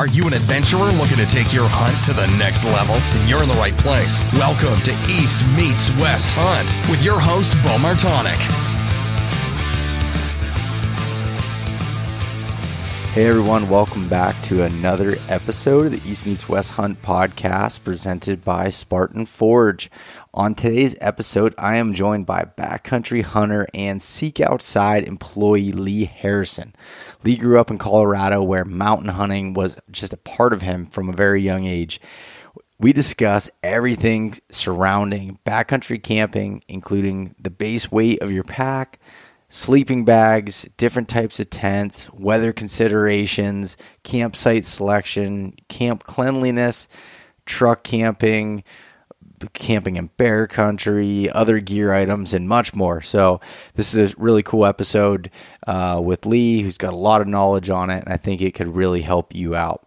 Are you an adventurer looking to take your hunt to the next level? Then you're in the right place. Welcome to East Meets West Hunt with your host, Beau Martonik. Hey everyone, welcome back to another episode of the East Meets West Hunt podcast presented by Spartan Forge. On today's episode, I am joined by backcountry hunter and Seek Outside employee Lee Harrison. Lee grew up in Colorado where mountain hunting was just a part of him from a very young age. We discuss everything surrounding backcountry camping, including the base weight of your pack, sleeping bags, different types of tents, weather considerations, campsite selection, camp cleanliness, truck camping, camping in bear country, other gear items, and much more. So, this is a really cool episode uh, with Lee, who's got a lot of knowledge on it, and I think it could really help you out.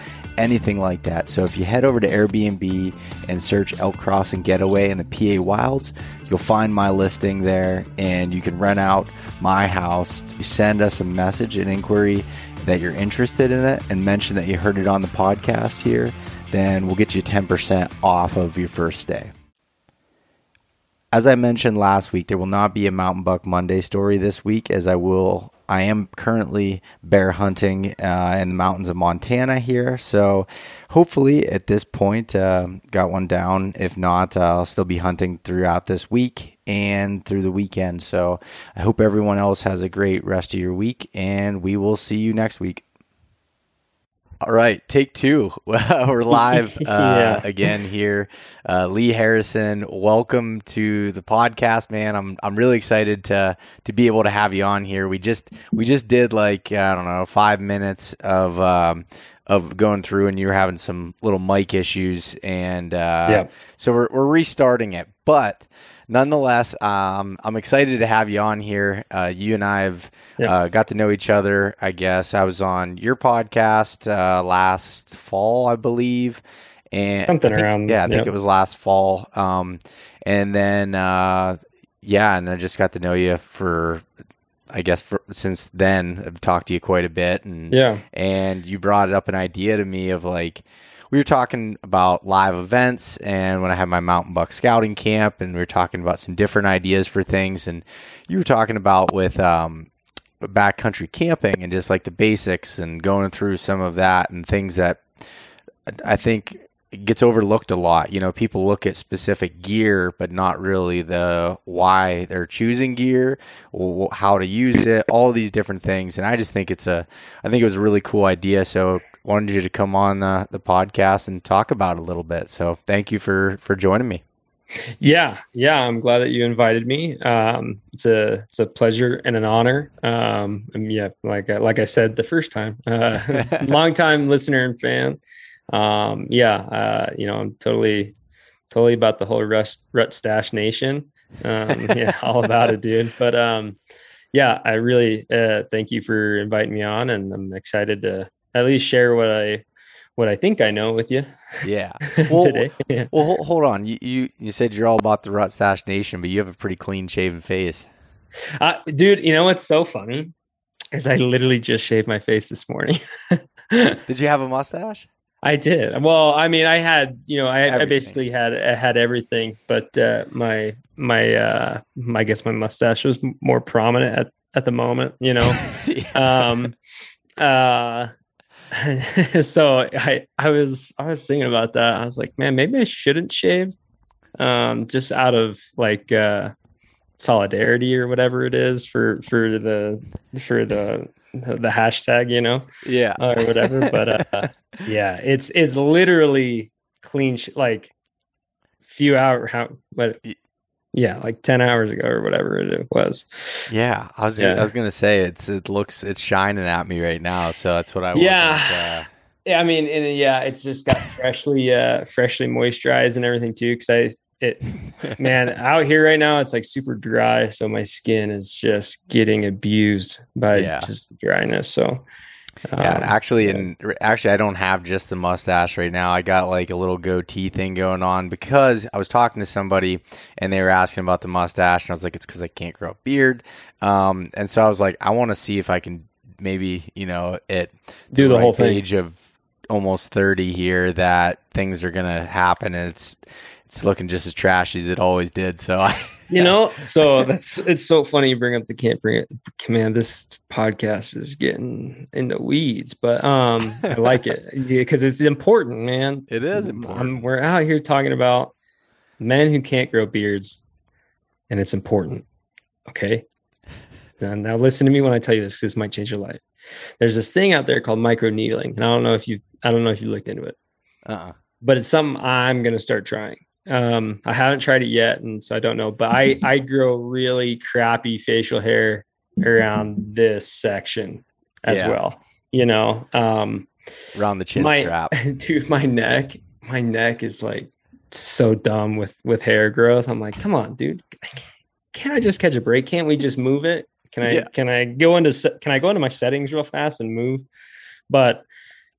anything like that. So if you head over to Airbnb and search Elk Crossing Getaway in the PA Wilds, you'll find my listing there and you can rent out my house. You send us a message, an inquiry that you're interested in it and mention that you heard it on the podcast here, then we'll get you 10% off of your first day. As I mentioned last week, there will not be a Mountain Buck Monday story this week as I will I am currently bear hunting uh, in the mountains of Montana here. So hopefully at this point, uh, got one down. If not, uh, I'll still be hunting throughout this week and through the weekend. So I hope everyone else has a great rest of your week, and we will see you next week. All right, take two. We're live uh, yeah. again here. Uh, Lee Harrison, welcome to the podcast, man. I'm I'm really excited to to be able to have you on here. We just we just did like I don't know five minutes of um, of going through, and you were having some little mic issues, and uh, yeah. so we're we're restarting it, but nonetheless, um, I'm excited to have you on here. Uh, you and I have uh, got to know each other. I guess I was on your podcast uh, last fall, I believe, and something think, around. Yeah, I think yep. it was last fall. Um, and then uh, yeah, and I just got to know you for I guess for, since then I've talked to you quite a bit and yeah and you brought up an idea to me of like we were talking about live events and when I had my mountain buck scouting camp and we were talking about some different ideas for things. And you were talking about with um, backcountry camping and just like the basics and going through some of that and things that I think gets overlooked a lot. You know, people look at specific gear, but not really the why they're choosing gear, how to use it, all these different things. And I just think it's a, I think it was a really cool idea. So wanted you to come on the, the podcast and talk about a little bit. So thank you for for joining me. Yeah, yeah, I'm glad that you invited me. Um, it's a it's a pleasure and an honor. Um, and yeah, like like I said the first time, uh, long time listener and fan. Um, yeah, uh, you know, I'm totally totally about the whole rut, rut stash nation. Um, yeah, all about it, dude. But um, yeah, I really uh, thank you for inviting me on, and I'm excited to at least share what I what I think I know with you. Yeah. Well, today. Yeah. Well, hold on. You, you you said you're all about the Rut Stash Nation, but you have a pretty clean shaven face. Uh, dude, you know what's so funny is I literally just shaved my face this morning. did you have a mustache? I did. Well, I mean, I had, you know, I, I basically had I had everything, but uh, my my uh, I guess my mustache was more prominent at at the moment. You know, yeah. um, uh, so I I was I was thinking about that. I was like, man, maybe I shouldn't shave, um, just out of like uh, solidarity or whatever it is for for the for the the hashtag, you know, yeah, or whatever. But uh, yeah, it's it's literally clean, sh- like few hour how what yeah, like ten hours ago or whatever it was. Yeah, I was yeah. I was gonna say it's it looks it's shining at me right now, so that's what I was, yeah. Uh... Yeah, I mean, and yeah, it's just got freshly uh freshly moisturized and everything too. Because I it man out here right now it's like super dry, so my skin is just getting abused by yeah. just dryness. So yeah, um, actually, yeah. and actually, I don't have just the mustache right now. I got like a little goatee thing going on because I was talking to somebody and they were asking about the mustache, and I was like, it's because I can't grow a beard. Um, and so I was like, I want to see if I can maybe, you know, at do the, right whole thing. age of almost thirty here that things are gonna happen, and it's it's looking just as trashy as it always did. So I. you know so that's it's so funny you bring up the can't bring it command this podcast is getting in the weeds but um i like it because it's important man it is important I'm, we're out here talking about men who can't grow beards and it's important okay now, now listen to me when i tell you this this might change your life there's this thing out there called micro needling and i don't know if you've i don't know if you looked into it uh-uh. but it's something i'm going to start trying um, I haven't tried it yet, and so I don't know. But I I grow really crappy facial hair around this section as yeah. well. You know, um, around the chin my, strap. Dude, my neck, my neck is like so dumb with with hair growth. I'm like, come on, dude. Can't I just catch a break? Can't we just move it? Can I yeah. can I go into can I go into my settings real fast and move? But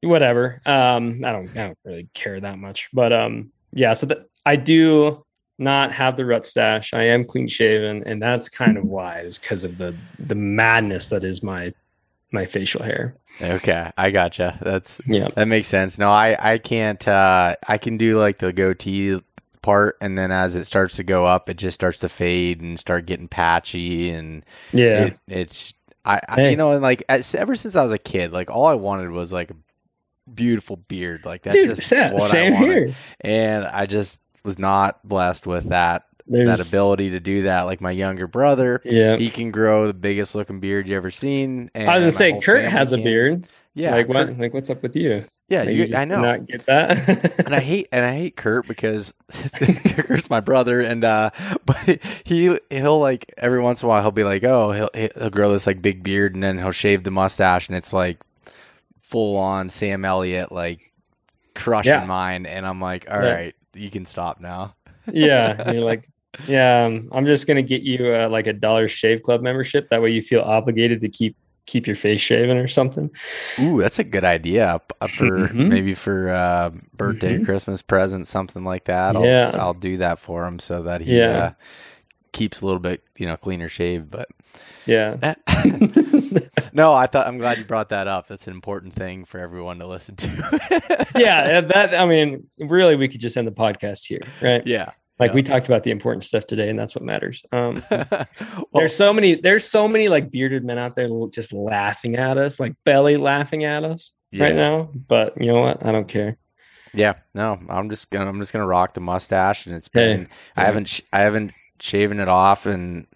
whatever. Um, I don't I don't really care that much. But um, yeah. So that I do not have the rut stash. I am clean shaven, and that's kind of why is because of the the madness that is my my facial hair. Okay, I gotcha. That's yeah, that makes sense. No, I I can't. uh I can do like the goatee part, and then as it starts to go up, it just starts to fade and start getting patchy, and yeah, it, it's I. I you know, and like as, ever since I was a kid, like all I wanted was like a beautiful beard. Like that's Dude, just what same I wanted. here. And I just was not blessed with that There's... that ability to do that. Like my younger brother, yeah, he can grow the biggest looking beard you ever seen. I was gonna say Kurt has a beard. Yeah, like Kurt, what? Like what's up with you? Yeah, you, I know. Not get that. and I hate and I hate Kurt because Kurt's my brother, and uh, but he he'll like every once in a while he'll be like, oh, he'll he'll grow this like big beard, and then he'll shave the mustache, and it's like full on Sam Elliott, like crushing yeah. mine, and I'm like, all yeah. right, you can stop now. yeah, you're like, yeah, um, I'm just gonna get you uh, like a dollar shave club membership. That way, you feel obligated to keep keep your face shaven or something. Ooh, that's a good idea uh, for mm-hmm. maybe for uh, birthday, mm-hmm. Christmas present, something like that. I'll, yeah, I'll do that for him so that he yeah. uh, keeps a little bit, you know, cleaner shaved. But yeah, no, I thought I'm glad you brought that up. That's an important thing for everyone to listen to. yeah, that I mean, really, we could just end the podcast here, right? Yeah, like yeah. we talked about the important stuff today, and that's what matters. Um, well, there's so many, there's so many like bearded men out there just laughing at us, like belly laughing at us yeah. right now. But you know what? I don't care. Yeah, no, I'm just gonna, I'm just gonna rock the mustache, and it's been, hey, I haven't, I haven't shaven it off, and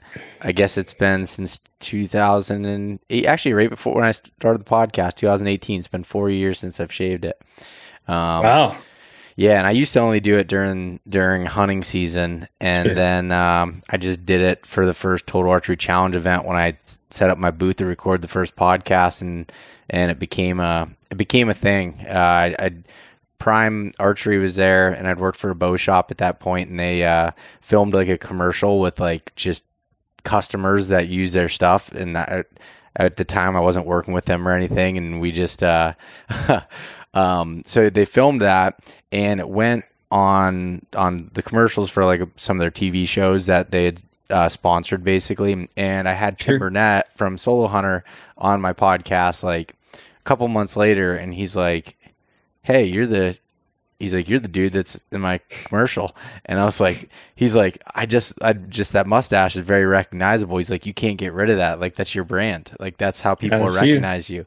I guess it's been since 2008. Actually, right before when I started the podcast, 2018. It's been four years since I've shaved it. Um, wow. Yeah, and I used to only do it during during hunting season, and then um, I just did it for the first Total Archery Challenge event when I set up my booth to record the first podcast, and and it became a it became a thing. Uh, I, I Prime Archery was there, and I'd worked for a bow shop at that point, and they uh, filmed like a commercial with like just customers that use their stuff, and I, at the time I wasn't working with them or anything, and we just uh, Um, so they filmed that, and it went on on the commercials for like some of their TV shows that they had uh, sponsored, basically. And I had Tim Burnett from Solo Hunter on my podcast like a couple months later, and he's like, "Hey, you're the." He's like, you're the dude that's in my commercial, and I was like, he's like, I just, I just that mustache is very recognizable. He's like, you can't get rid of that. Like that's your brand. Like that's how people recognize you. you.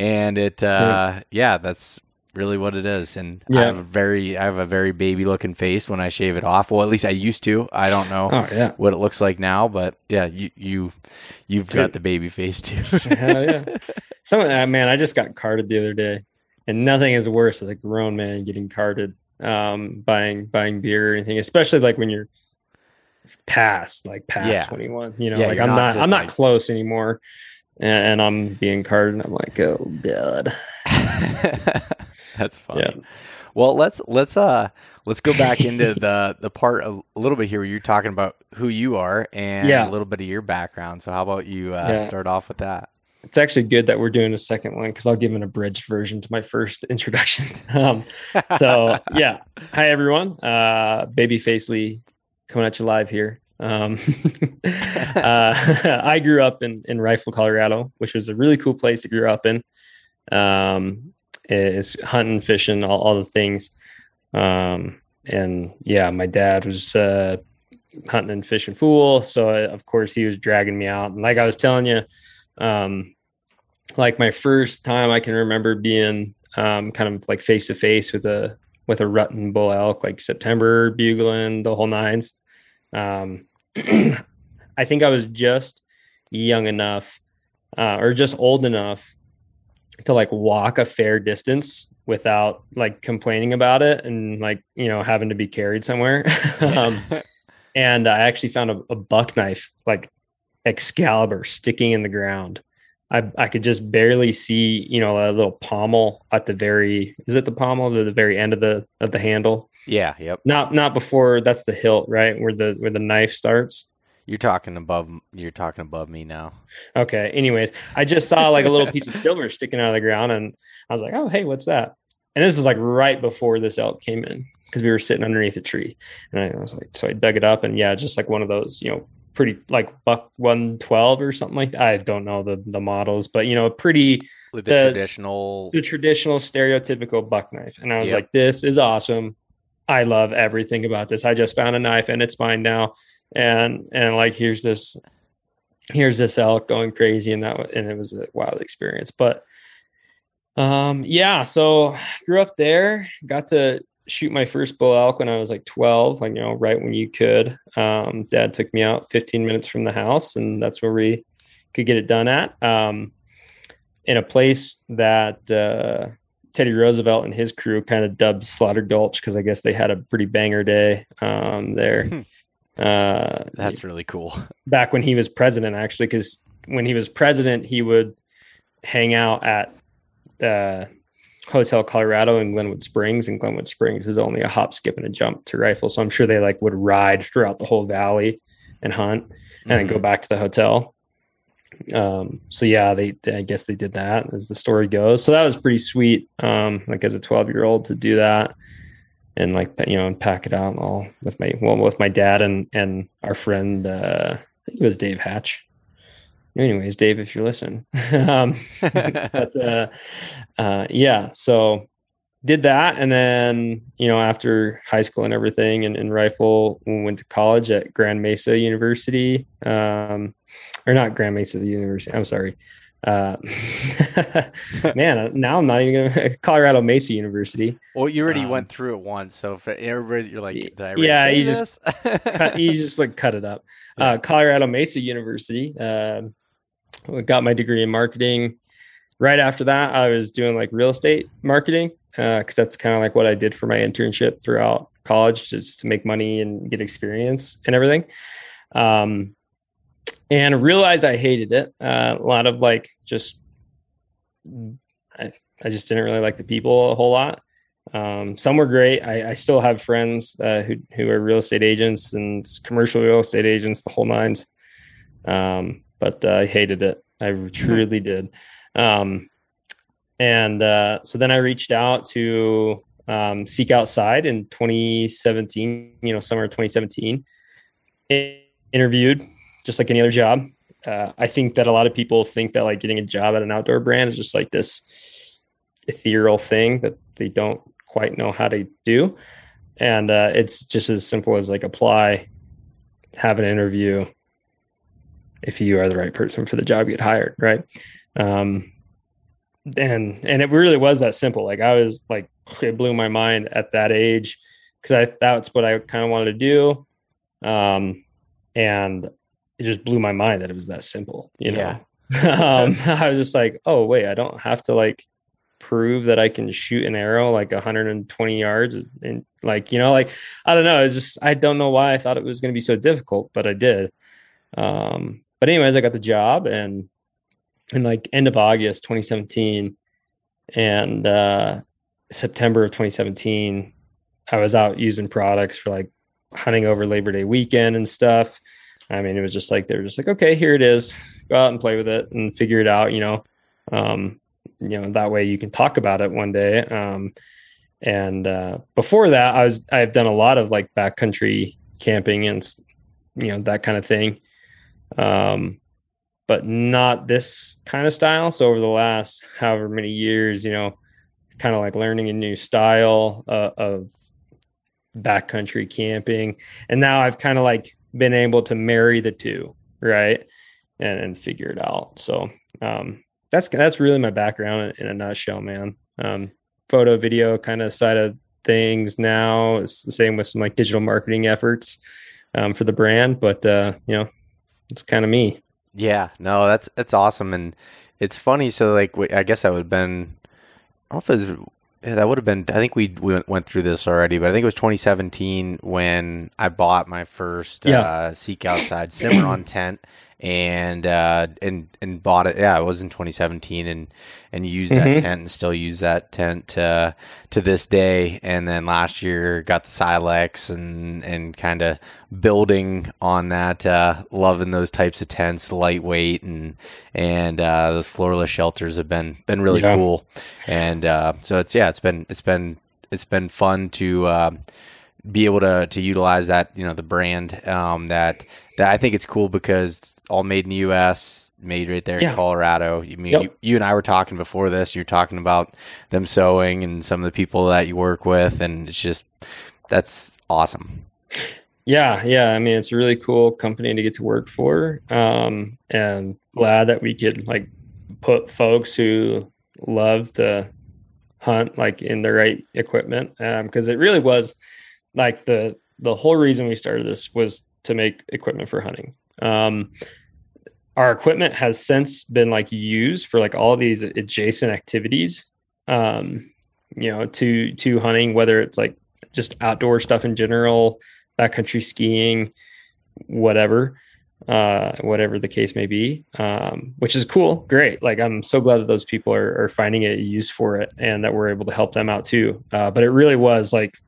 And it, uh, yeah. yeah, that's really what it is. And yeah. I have a very I have a very baby looking face when I shave it off. Well, at least I used to. I don't know oh, yeah. what it looks like now, but yeah, you you you've Dude. got the baby face too. Hell yeah. Some uh, man, I just got carded the other day, and nothing is worse than a grown man getting carded, um, buying buying beer or anything, especially like when you're past like past yeah. 21 you know yeah, like i'm not, not i'm not like... close anymore and, and, i'm being carded and i'm like oh god That's funny. Yeah. Well, let's let's uh let's go back into the the part a, a, little bit here where you're talking about who you are and yeah. a little bit of your background. So how about you uh, start off with that? It's actually good that we're doing a second one because I'll give an abridged version to my first introduction. um, so yeah, hi everyone, uh, Babyface Lee coming at you live here. Um, uh, I grew up in in Rifle, Colorado, which was a really cool place to grow up in. Um, hunting, fishing, all, all the things. Um, and yeah, my dad was uh, hunting and fishing fool, so I, of course he was dragging me out. And like I was telling you, um, like my first time I can remember being um, kind of like face to face with a with a rut and bull elk, like September bugling the whole nines. Um, I think I was just young enough uh, or just old enough to like walk a fair distance without like complaining about it and like you know having to be carried somewhere. Um, and i actually found a, a, buck knife like excalibur sticking in the ground I, I could just barely see you know a little pommel at the very is it the pommel to the very end of the of the handle yeah yep not not before that's the hilt right where the where the knife starts you're talking above. You're talking above me now. Okay. Anyways, I just saw like a little piece of silver sticking out of the ground, and I was like, "Oh, hey, what's that?" And this was like right before this elk came in because we were sitting underneath a tree, and I was like, so I dug it up, and yeah, just like one of those, you know, pretty like buck 112 or something like that. I don't know the the models, but you know, a pretty the, the traditional the traditional stereotypical buck knife. And I was yep. like, this is awesome. I love everything about this. I just found a knife and it's mine now and and like here's this here's this elk going crazy, and that and it was a wild experience. But um, yeah, so grew up there, got to shoot my first bull elk when I was like 12, like, you know, right when you could. Um, dad took me out 15 minutes from the house, and that's where we could get it done at. Um, in a place that uh, Teddy Roosevelt and his crew kind of dubbed Slaughter Gulch because I guess they had a pretty banger day um, there. Hmm. uh, That's really cool. Back when he was president, actually, because when he was president, he would hang out at uh, Hotel Colorado in Glenwood Springs, and Glenwood Springs is only a hop, skip, and a jump to rifle. So I'm sure they like would ride throughout the whole valley and hunt, and mm-hmm. then go back to the hotel. Um, so yeah, they, they, I guess they did that as the story goes. So that was pretty sweet. Um, like as a 12 year old to do that and like you know and pack it out all with my well with my dad and and our friend uh, I think it was Dave Hatch anyways, Dave, if you're listening, um, but uh, uh, yeah, so did that, and then you know after high school and everything, and, and rifle, went to college at Grand Mesa University, um, or not Grand Mesa University. I'm sorry. Uh, man, now I'm not even gonna Colorado Mesa University. Well, you already um, went through it once, so for everybody, you're like, did I yeah, you just cut, you just like cut it up. Yeah. Uh, Colorado Mesa University. Uh, got my degree in marketing. Right after that, I was doing like real estate marketing because uh, that's kind of like what I did for my internship throughout college, just to make money and get experience and everything. Um, and realized I hated it. Uh, a lot of like just, I, I just didn't really like the people a whole lot. Um, some were great. I, I still have friends uh, who who are real estate agents and commercial real estate agents, the whole nines. Um, but uh, I hated it. I truly did. Um, and uh, so then I reached out to um, Seek Outside in 2017, you know, summer of 2017. interviewed just like any other job. Uh, I think that a lot of people think that like getting a job at an outdoor brand is just like this ethereal thing that they don't quite know how to do. And uh, it's just as simple as like apply, have an interview, if you are the right person for the job, get hired, right? Um, and and it really was that simple. Like I was like, it blew my mind at that age because I that's what I kind of wanted to do, um, and it just blew my mind that it was that simple. You know, um, I was just like, oh wait, I don't have to like prove that I can shoot an arrow like 120 yards and like you know like I don't know it's just I don't know why I thought it was going to be so difficult but I did um but anyways, I got the job and in like end of August 2017 and uh September of 2017, I was out using products for like hunting over Labor Day weekend and stuff. I mean, it was just like they were just like, okay, here it is. Go out and play with it and figure it out, you know. Um, you know, that way you can talk about it one day. Um, and uh, before that, I was I've done a lot of like backcountry camping and you know that kind of thing um, but not this kind of style. So over the last however many years, you know, kind of like learning a new style uh, of backcountry camping, and now I've kind of like been able to marry the two, right, and, and figure it out. So um, that's that's really my background in, in a nutshell, man. Um, photo, video kind of side of things now. It's the same with some like digital marketing efforts um, for the brand, but uh, you know, it's kind of me. Yeah, no, that's that's awesome, and it's funny. So like, I guess that would have been. I don't know if it was, that would have been. I think we we went through this already, but I think it was 2017 when I bought my first yeah. uh, Seek Outside Cimarron tent, and uh, and and bought it. Yeah, it was in 2017, and and used mm-hmm. that tent and still use that tent uh, to this day. And then last year got the Silex and and kind of building on that, uh, loving those types of tents, lightweight and and uh, those floorless shelters have been been really yeah. cool. And uh, so it's yeah, it's been it's been it's been fun to uh, be able to to utilize that you know the brand um, that that I think it's cool because all made in the U.S., made right there yeah. in Colorado. I mean, yep. you, you, and I were talking before this. You're talking about them sewing and some of the people that you work with, and it's just that's awesome. Yeah, yeah. I mean, it's a really cool company to get to work for, um, and glad that we could like put folks who love to hunt like in the right equipment because um, it really was like the the whole reason we started this was to make equipment for hunting. Um, our equipment has since been like used for like all these adjacent activities, um, you know, to to hunting, whether it's like just outdoor stuff in general, backcountry skiing, whatever uh, whatever the case may be, um, which is cool. Great. Like I'm so glad that those people are, are, finding a use for it and that we're able to help them out too. Uh, but it really was like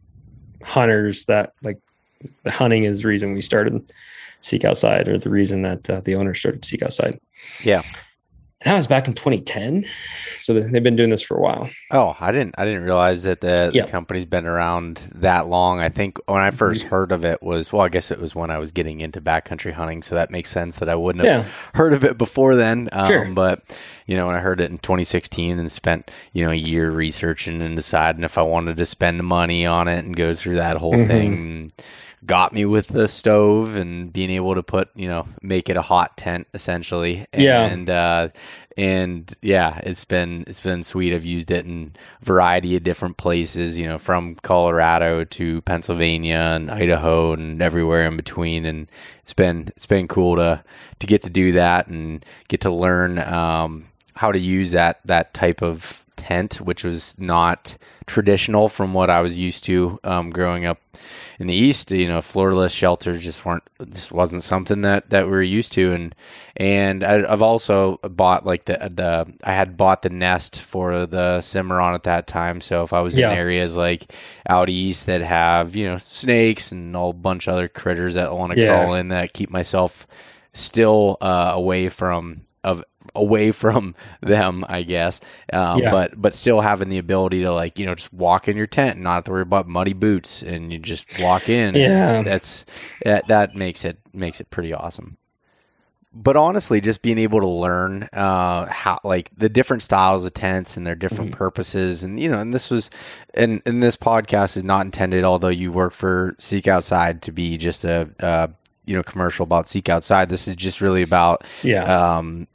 hunters that like the hunting is the reason we started Seek Outside or the reason that uh, the owner started to Seek Outside. Yeah. That was back in 2010. So they've been doing this for a while. Oh, I didn't I didn't realize that the, yep. the company's been around that long. I think when I first mm-hmm. heard of it was well, I guess it was when I was getting into backcountry hunting, so that makes sense that I wouldn't have yeah. heard of it before then. Um, sure. but you know, when I heard it in 2016 and spent, you know, a year researching and deciding if I wanted to spend money on it and go through that whole mm-hmm. thing got me with the stove and being able to put, you know, make it a hot tent essentially. Yeah. And, uh, and yeah, it's been, it's been sweet. I've used it in a variety of different places, you know, from Colorado to Pennsylvania and Idaho and everywhere in between. And it's been, it's been cool to, to get to do that and get to learn, um, how to use that, that type of tent, which was not traditional from what I was used to, um, growing up in the east, you know, floorless shelters just weren't this wasn't something that that we are used to, and and I, have also bought like the the I had bought the nest for the Cimarron at that time, so if I was yeah. in areas like out east that have you know snakes and a whole bunch of other critters that want to yeah. crawl in, that keep myself still uh, away from of away from them, I guess. Um, yeah. But but still having the ability to like you know just walk in your tent and not have to worry about muddy boots and you just walk in. Yeah, that's that that makes it makes it pretty awesome. But honestly, just being able to learn uh, how like the different styles of tents and their different mm-hmm. purposes, and you know, and this was, and and this podcast is not intended, although you work for Seek Outside, to be just a, a you know commercial about Seek Outside. This is just really about yeah. Um,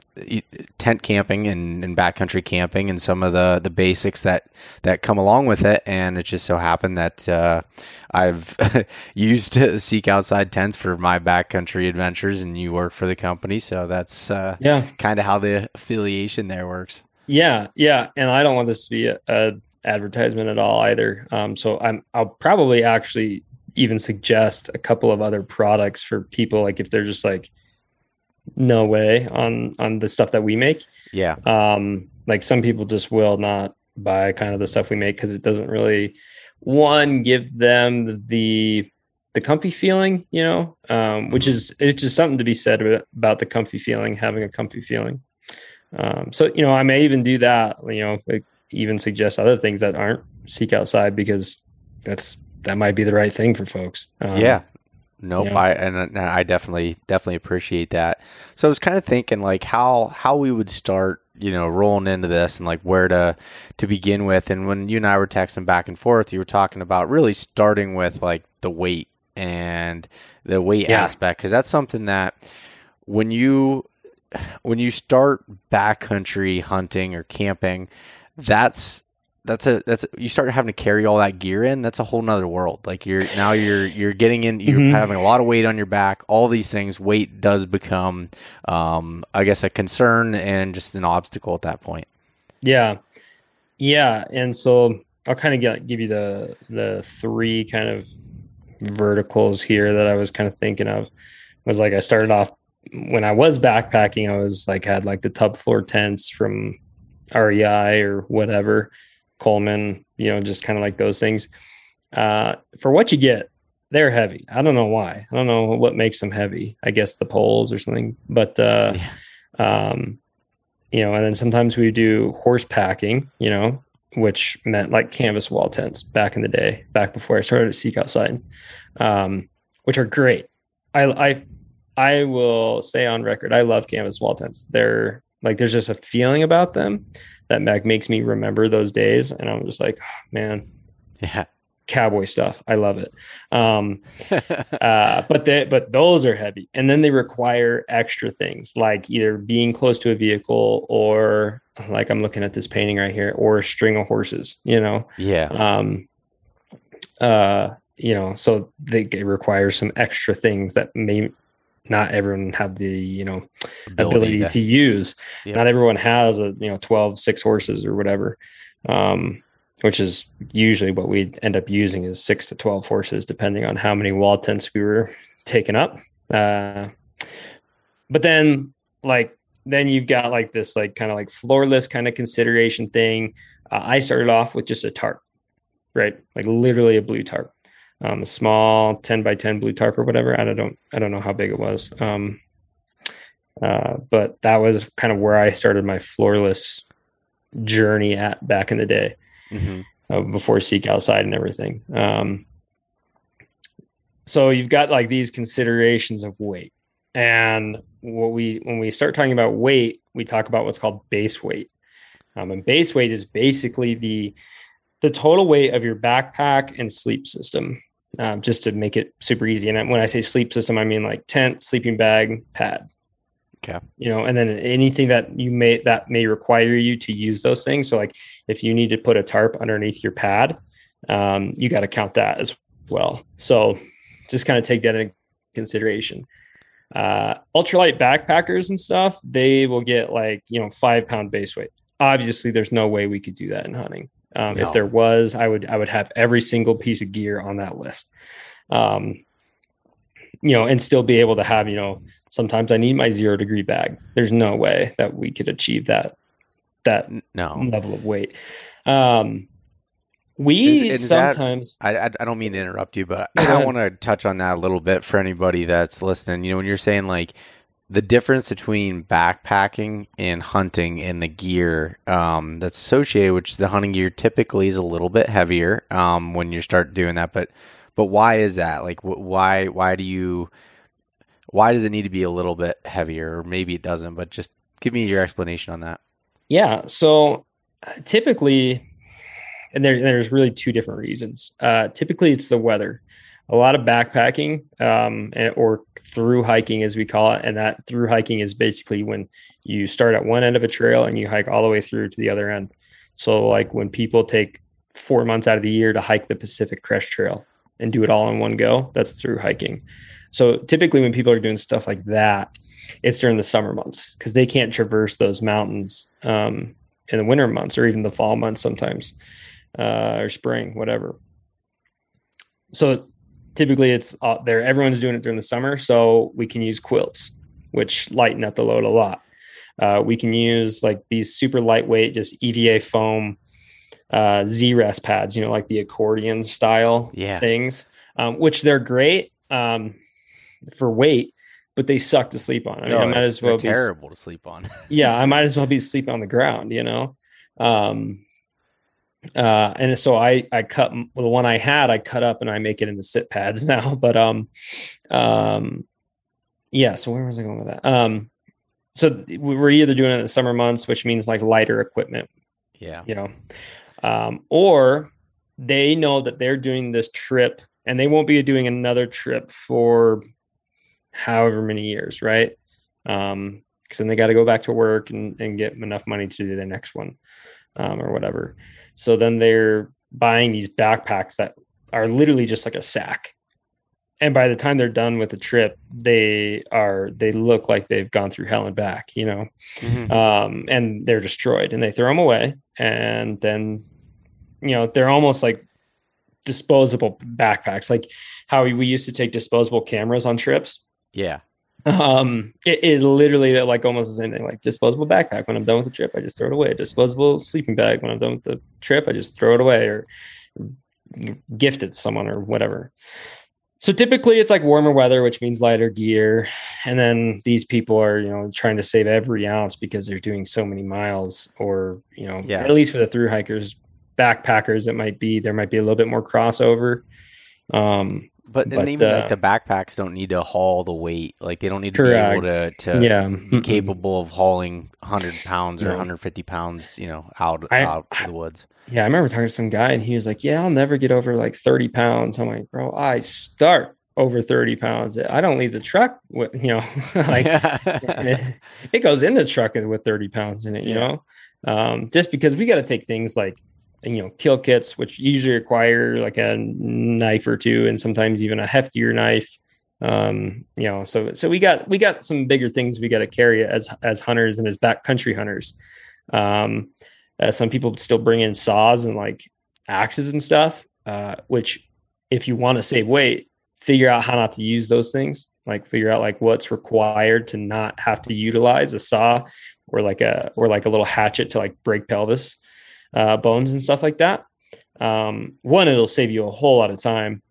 tent camping and, and backcountry camping and some of the, the basics that, that come along with it. And it just so happened that uh, I've used to seek outside tents for my backcountry adventures, and you work for the company, so that's uh, yeah kind of how the affiliation there works. Yeah, yeah, and I don't want this to be a, a advertisement at all either. Um, so I'm I'll probably actually even suggest a couple of other products for people like if they're just like no way on on the stuff that we make. Yeah. Um, like some people just will not buy kind of the stuff we make because it doesn't really one give them the the comfy feeling, you know, um, which is it's just something to be said about the comfy feeling, having a comfy feeling. Um, so you know, I may even do that. You know, like even suggest other things that aren't seek outside because that's that might be the right thing for folks. Um, yeah, Nope, yeah. I uh, and, I definitely definitely appreciate that. So I was kind of thinking like how how we would start, you know, rolling into this and like where to to begin with. And when you and I were texting back and forth, you were talking about really starting with like the weight and the weight yeah. aspect because that's something that when you when you start backcountry hunting or camping, that's that's a that's a, you start having to carry all that gear in that's a whole nother world. Like you're now you're you're getting in you're mm-hmm. having a lot of weight on your back. All these things weight does become um i guess a concern and just an obstacle at that point. Yeah. Yeah. And so i'll kind of get, give you the the three kind of verticals here that i was kind of thinking of. Was like i started off when i was backpacking i was like had like the tub floor tents from rei or whatever Coleman, you know, just kind of like those things. Uh, for what you get, they're heavy. I don't know why. I don't know what makes them heavy. I guess the poles or something. But uh, yeah. um, you know, and then sometimes we do horse packing, you know, which meant like canvas wall tents back in the day, back before I started to seek outside, um, which are great. I, I I will say on record, I love canvas wall tents. They're like there's just a feeling about them that Mac makes me remember those days. And I'm just like, oh, man, yeah, cowboy stuff. I love it. Um, uh, but they, but those are heavy, and then they require extra things like either being close to a vehicle or like I'm looking at this painting right here, or a string of horses. You know, yeah. Um, uh, you know, so they require some extra things that may not everyone have the you know ability, ability to, to, use. Not everyone has a you know 12 six horses or whatever. Um, which is usually what we end up using is six to 12 horses, depending on how many wall tents we were taking up. Uh, but then like, then you've got like this, like kind of like floorless kind of consideration thing. Uh, I started off with just a tarp, right? Like literally a blue tarp, um, a small 10 by 10 blue tarp or whatever. I don't, I don't know how big it was. Um, uh, but that was kind of where I started my floorless journey at back in the day mm-hmm. uh, before Seek Outside and everything. Um, so you've got like these considerations of weight, and what we when we start talking about weight, we talk about what's called base weight. Um, and base weight is basically the the total weight of your backpack and sleep system. Um, just to make it super easy. And when I say sleep system, I mean like tent, sleeping bag, pad. Okay. You know, and then anything that you may that may require you to use those things. So like if you need to put a tarp underneath your pad, um, you got to count that as well. So just kind of take that into consideration. Uh, ultralight backpackers and stuff, they will get like, you know, five pound base weight. Obviously, there's no way we could do that in hunting. Um, no. If there was, I would I would have every single piece of gear on that list. Um, you know, and still be able to have, you know, sometimes I need my zero degree bag. There's no way that we could achieve that that no level of weight. Um, we is, is sometimes that, I I don't mean to interrupt you, but I want to touch on that a little bit for anybody that's listening. You know, when you're saying like the difference between backpacking and hunting and the gear um, that's associated, which the hunting gear typically is a little bit heavier um, when you start doing that, but but why is that? Like, wh- why why do you why does it need to be a little bit heavier? Or maybe it doesn't, but just give me your explanation on that. Yeah. So uh, typically, and there, there's really two different reasons. Uh, typically, it's the weather. A lot of backpacking um, or through hiking, as we call it, and that through hiking is basically when you start at one end of a trail and you hike all the way through to the other end. So, like when people take four months out of the year to hike the Pacific Crest Trail, and do it all in one go. That's through hiking. So typically, when people are doing stuff like that, it's during the summer months because they can't traverse those mountains um, in the winter months or even the fall months sometimes uh, or spring, whatever. So typically, it's uh, there. Everyone's doing it during the summer, so we can use quilts, which lighten up the load a lot. Uh, we can use like these super lightweight, just EVA foam uh, Z-Rest pads, you know, like the accordion style yeah. things, um, which they're great um, for weight, but they suck to sleep on. I, mean, no, I might as well be terrible to sleep on. yeah, I might as well be sleeping on the ground, you know. Um, uh, and so I I cut well, the one I had I cut up and I make it into sit pads now. But um, um, yeah. So where was I going with that? Um, so we're either doing it in the summer months, which means like lighter equipment. Yeah. You know, um, or they know that they're doing this trip and they won't be doing another trip for however many years, right? Um, because then they got to go back to work and, and get enough money to do the next one um, or whatever. So then they're buying these backpacks that are literally just like a sack. And by the time they're done with the trip, they are they look like they've gone through hell and back, you know, mm-hmm. um, and they're destroyed, and they throw them away, and then you know they're almost like disposable backpacks like how we used to take disposable cameras on trips yeah um it, it literally like almost the same thing like disposable backpack. When i'm done with the trip i just throw it away. Disposable sleeping bag. When i'm done with the trip i just throw it away or gift it to someone or whatever. So typically it's like warmer weather which means lighter gear. And then these people are you know trying to save every ounce because they're doing so many miles or you know yeah. at least for the through hikers backpackers it might be there might be a little bit more crossover. Um But, but even uh, like the backpacks don't need to haul the weight. Like they don't need to correct. be able to, to yeah. be capable of hauling 100 pounds or 150 pounds, you know, out, I, out of the woods. Yeah, I remember talking to some guy and he was like, "Yeah, I'll never get over like 30 pounds." I'm like, "Bro, I start over 30 pounds. I don't leave the truck with, you know, like it, it, goes in the truck with 30 pounds in it, you yeah. know, um, just because we got to take things like you know kill kits which usually require like a knife or two and sometimes even a heftier knife. Um you know so so we got we got some bigger things we got to carry as as hunters and as backcountry hunters. Um uh, some people still bring in saws and like axes and stuff uh which if you want to save weight figure out how not to use those things. Like figure out like what's required to not have to utilize a saw or like a or like a little hatchet to like break pelvis uh, bones and stuff like that. Um, one, it'll save you a whole lot of time,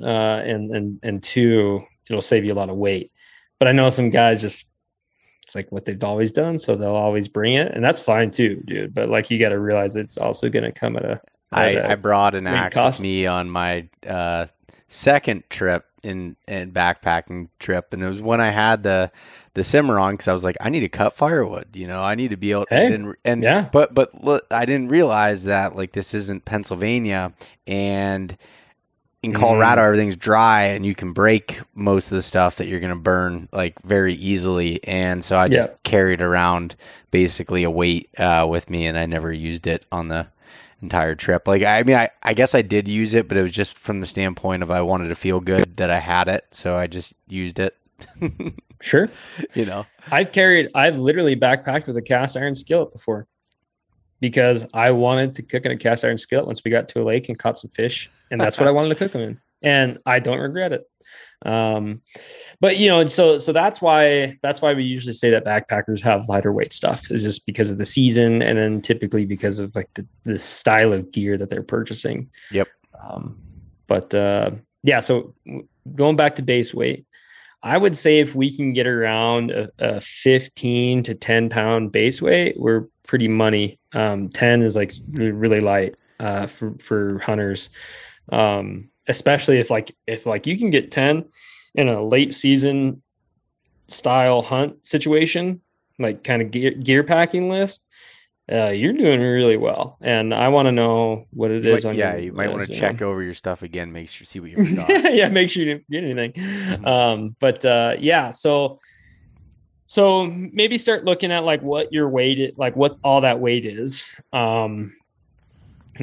uh, and and and two, it'll save you a lot of weight. But I know some guys just it's like what they've always done, so they'll always bring it, and that's fine too, dude. But like you got to realize it's also going to come at a. At I, a I brought an axe cost. with me on my uh, second trip in in backpacking trip, and it was when I had the the Cimarron because I was like, I need to cut firewood. You know, I need to be able. Hey, and, and yeah, but but look, I didn't realize that like this isn't Pennsylvania, and in Colorado mm. everything's dry, and you can break most of the stuff that you're going to burn like very easily. And so I just yeah. carried around basically a weight uh, with me, and I never used it on the entire trip. Like, I mean, I, I guess I did use it, but it was just from the standpoint of I wanted to feel good that I had it. So I just used it. Sure. you know, I've carried, I've literally backpacked with a cast iron skillet before because I wanted to cook in a cast iron skillet once we got to a lake and caught some fish. And that's what I wanted to cook them in. And I don't regret it. Um, but you know, so so that's why that's why we usually say that backpackers have lighter weight stuff is just because of the season, and then typically because of like the, the style of gear that they're purchasing. Yep. Um, but uh, yeah, so going back to base weight, I would say if we can get around a, a 15 to 10 pound base weight, we're pretty money. Um, 10 is like really light uh, for, for hunters. Um, especially if like, if like you can get 10 in a late season style hunt situation, like kind of gear, gear packing list, uh, you're doing really well, and I want to know what it is. Might, yeah, you might want to check know. over your stuff again, make sure see what you forgot. yeah, make sure you didn't forget anything. Mm-hmm. Um, but uh, yeah, so so maybe start looking at like what your weight, is, like what all that weight is. Um,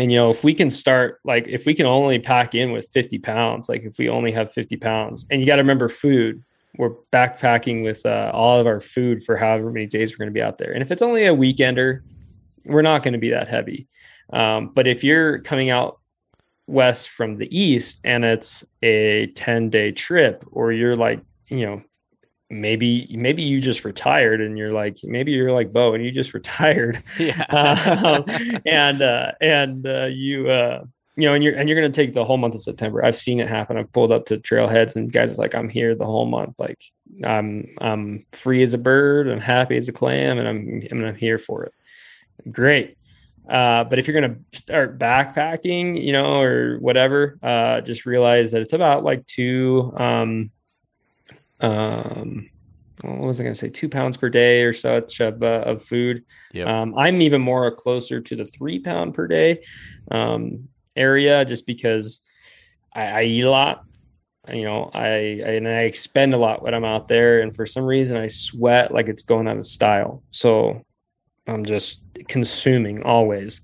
and you know, if we can start like if we can only pack in with 50 pounds, like if we only have 50 pounds, and you got to remember food. We're backpacking with uh, all of our food for however many days we're going to be out there, and if it's only a weekender we're not going to be that heavy. Um, but if you're coming out west from the east and it's a 10 day trip, or you're like, you know, maybe maybe you just retired and you're like maybe you're like Beau and you just retired, yeah. um, and uh, and uh, you uh, you know, and you're and you're gonna take the whole month of September. I've seen it happen. I've pulled up to trailheads and guys are like, I'm here the whole month. Like I'm I'm free as a bird. I'm happy as a clam, and I'm and I'm here for it great. Uh, but if you're going to start backpacking, you know, or whatever, uh, just realize that it's about like two, um, um, what was I going to say? Two pounds per day or such of, uh, of food. Yep. Um, I'm even more closer to the three pound per day, um, area just because I, I eat a lot you know I, I, and i expend a lot when i'm out there and for some reason i sweat like it's going out of style so I'm just consuming always.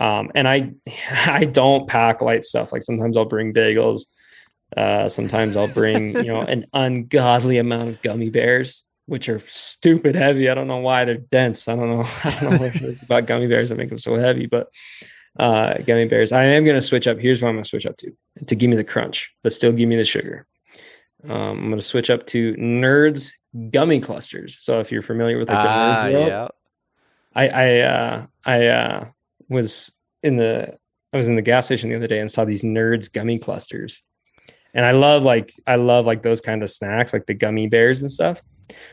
Um, and I I don't pack light stuff. Like sometimes I'll bring bagels. Uh, sometimes I'll bring you know an ungodly amount of gummy bears, which are stupid heavy. I don't know why they're dense. I don't know. I don't know what it is about gummy bears that make them so heavy, but uh, gummy bears. I am going to switch up. Here's what I'm going to switch up to to give me the crunch, but still give me the sugar. Um, I'm going to switch up to Nerds gummy clusters. So if you're familiar with like the uh, Nerds world, yeah. I I uh, I uh, was in the I was in the gas station the other day and saw these nerds gummy clusters. And I love like I love like those kind of snacks, like the gummy bears and stuff.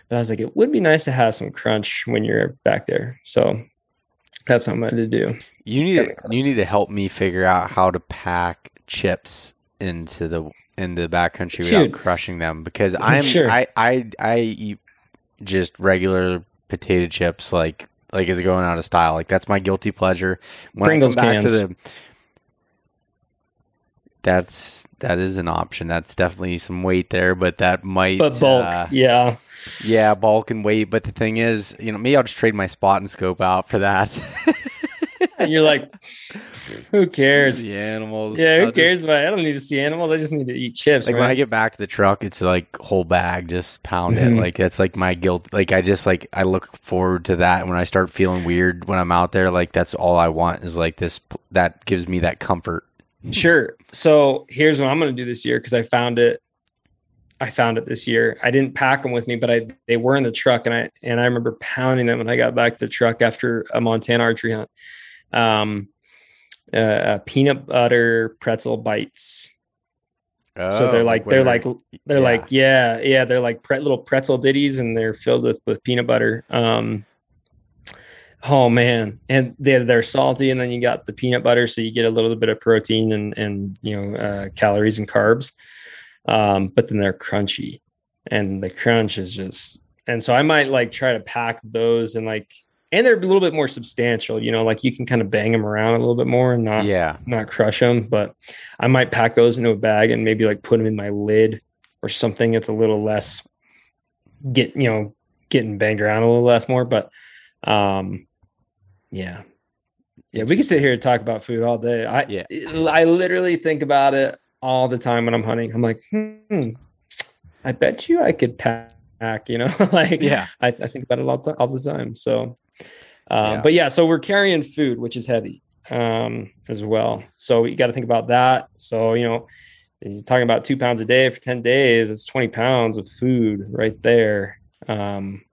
But I was like, it would be nice to have some crunch when you're back there. So that's what I'm going to do. You need to, you need to help me figure out how to pack chips into the in the backcountry without crushing them because I'm sure. I I I eat just regular potato chips like like is going out of style. Like that's my guilty pleasure. When Pringles I come back cans. to the that's that is an option. That's definitely some weight there, but that might But bulk, uh, yeah. Yeah, bulk and weight. But the thing is, you know, maybe I'll just trade my spot and scope out for that. and you're like, who cares? The animals. Yeah, who I'll cares just, about? I don't need to see animals. I just need to eat chips. Like right? when I get back to the truck, it's like whole bag, just pound mm-hmm. it. Like that's like my guilt. Like I just like I look forward to that when I start feeling weird when I'm out there. Like that's all I want is like this. That gives me that comfort. Sure. So here's what I'm going to do this year because I found it. I found it this year. I didn't pack them with me, but I they were in the truck, and I and I remember pounding them when I got back to the truck after a Montana archery hunt. Um, uh, uh, peanut butter pretzel bites. Oh, so they're like, like they're like they're yeah. like yeah yeah they're like pre- little pretzel ditties and they're filled with with peanut butter. Um, oh man, and they're they're salty and then you got the peanut butter, so you get a little bit of protein and and you know uh, calories and carbs. Um, but then they're crunchy, and the crunch is just and so I might like try to pack those and like and they're a little bit more substantial. You know, like you can kind of bang them around a little bit more and not yeah not crush them. But I might pack those into a bag and maybe like put them in my lid or something. that's a little less get you know getting banged around a little less more. But um, yeah, yeah, we could sit here and talk about food all day. I yeah. I literally think about it all the time when I'm hunting. I'm like, hmm, I bet you I could pack. You know, like yeah, I, I think about it all, all the time. So um, yeah. But yeah, so we're carrying food, which is heavy um, as well. So you got to think about that. So, you know, you're talking about two pounds a day for 10 days, it's 20 pounds of food right there. Um,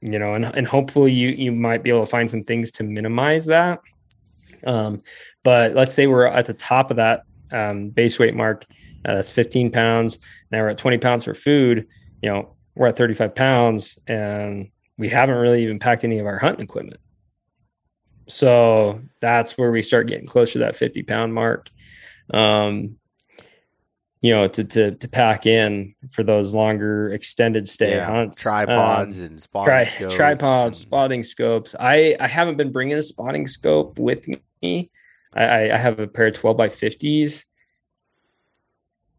you know, and, and hopefully you, you might be able to find some things to minimize that. Um, but let's say we're at the top of that um, base weight mark. Uh, that's 15 pounds. Now we're at 20 pounds for food. You know, we're at 35 pounds and we haven't really even packed any of our hunting equipment. So that's where we start getting closer to that 50 pound mark. Um, you know, to, to, to pack in for those longer extended stay yeah, hunts, tripods um, and spotting tri- scopes tripods, and... spotting scopes. I, I haven't been bringing a spotting scope with me. I, I have a pair of 12 by 50s.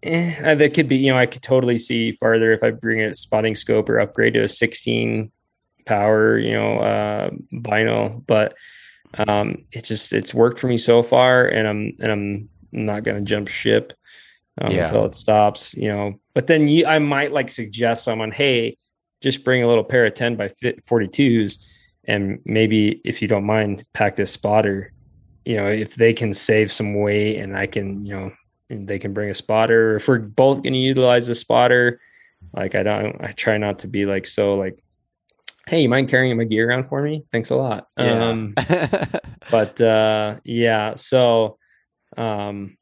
Eh, that could be, you know, I could totally see farther if I bring a spotting scope or upgrade to a 16 power, you know, uh, vinyl, but um, it's just it's worked for me so far, and I'm and I'm not gonna jump ship um, yeah. until it stops, you know. But then you, I might like suggest someone, hey, just bring a little pair of ten by forty twos, and maybe if you don't mind, pack this spotter. You know, if they can save some weight, and I can, you know, they can bring a spotter. If we're both going to utilize a spotter, like I don't, I try not to be like so like hey, you mind carrying my gear around for me? Thanks a lot. Yeah. Um, but uh, yeah, so um,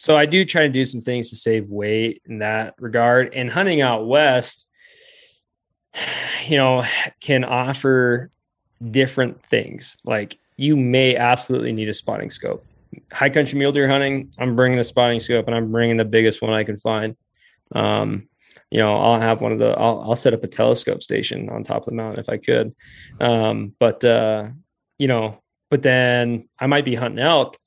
so I do try to do some things to save weight in that regard. And hunting out west, you know, can offer different things. Like you may absolutely need a spotting scope. High country mule deer hunting, I'm bringing a spotting scope and I'm bringing the biggest one I can find. Um, you know, I'll have one of the, I'll, I'll set up a telescope station on top of the mountain if I could. Um, but, uh, you know, but then I might be hunting elk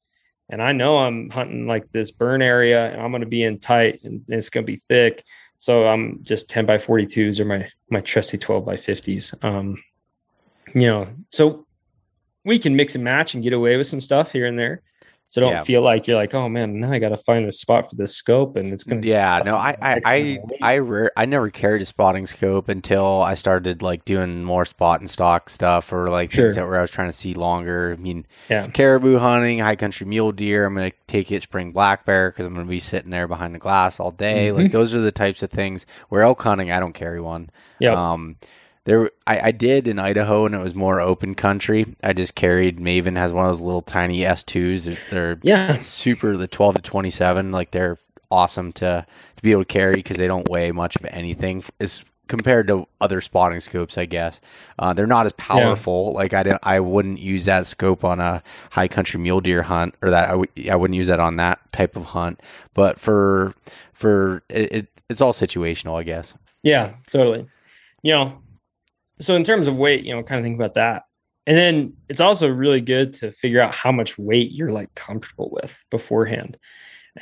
and I know I'm hunting like this burn area and I'm going to be in tight and it's going to be thick. So I'm just 10 by 42s or my, my trusty 12 by 50s. Um, you know, so we can mix and match and get away with some stuff here and there. So don't yeah. feel like you're like, oh man, now I got to find a spot for this scope, and it's gonna. Yeah, no, I I I I, re- I never carried a spotting scope until I started like doing more spot and stock stuff, or like sure. things that where I was trying to see longer. I mean, yeah, caribou hunting, high country mule deer. I'm gonna take it spring black bear because I'm gonna be sitting there behind the glass all day. Mm-hmm. Like those are the types of things where elk hunting, I don't carry one. Yeah. Um, there, I, I did in Idaho, and it was more open country. I just carried Maven has one of those little tiny S2s. They're, they're yeah super the 12 to 27. Like they're awesome to to be able to carry because they don't weigh much of anything as compared to other spotting scopes, I guess. Uh, they're not as powerful. Yeah. Like I didn't, I wouldn't use that scope on a high country mule deer hunt, or that I w- I wouldn't use that on that type of hunt. But for for it, it, it's all situational, I guess. Yeah, totally. You know, so in terms of weight, you know, kind of think about that. And then it's also really good to figure out how much weight you're like comfortable with beforehand.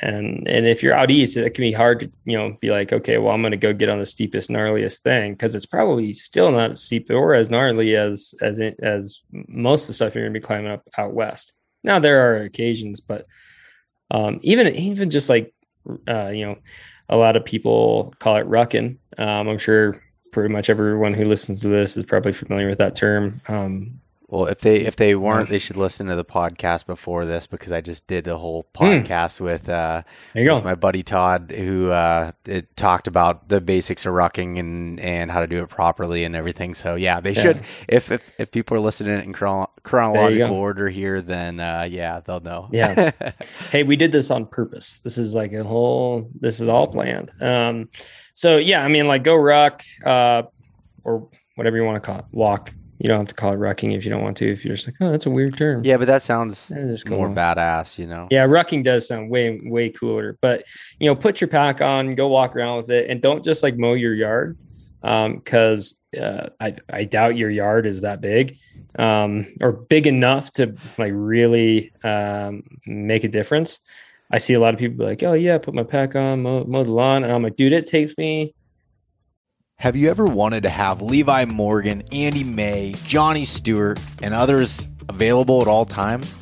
And and if you're out east it can be hard to you know be like okay well i'm going to go get on the steepest gnarliest thing because it's probably still not as steep or as gnarly as as as most of the stuff you're going to be climbing up out west. Now there are occasions but um, even even just like uh, you know a lot of people call it rucking. Um, i'm sure pretty much everyone who listens to this is probably familiar with that term um, well, if they if they weren't, they should listen to the podcast before this because I just did a whole hmm. podcast mm. with uh with my buddy Todd who uh it talked about the basics of rucking and and how to do it properly and everything. So yeah, they yeah. should if, if if people are listening in chron- chronological order here, then uh yeah, they'll know. Yeah. hey, we did this on purpose. This is like a whole. This is all planned. Um. So yeah, I mean, like go ruck, uh, or whatever you want to call it, walk you don't have to call it rucking if you don't want to. If you're just like, oh, that's a weird term. Yeah, but that sounds more badass, you know. Yeah, rucking does sound way way cooler. But you know, put your pack on, go walk around with it, and don't just like mow your yard, because um, uh, I I doubt your yard is that big, um, or big enough to like really um, make a difference. I see a lot of people be like, oh yeah, put my pack on, mow, mow the lawn, and I'm like, dude, it takes me have you ever wanted to have Levi Morgan, Andy May, Johnny Stewart, and others available at all times?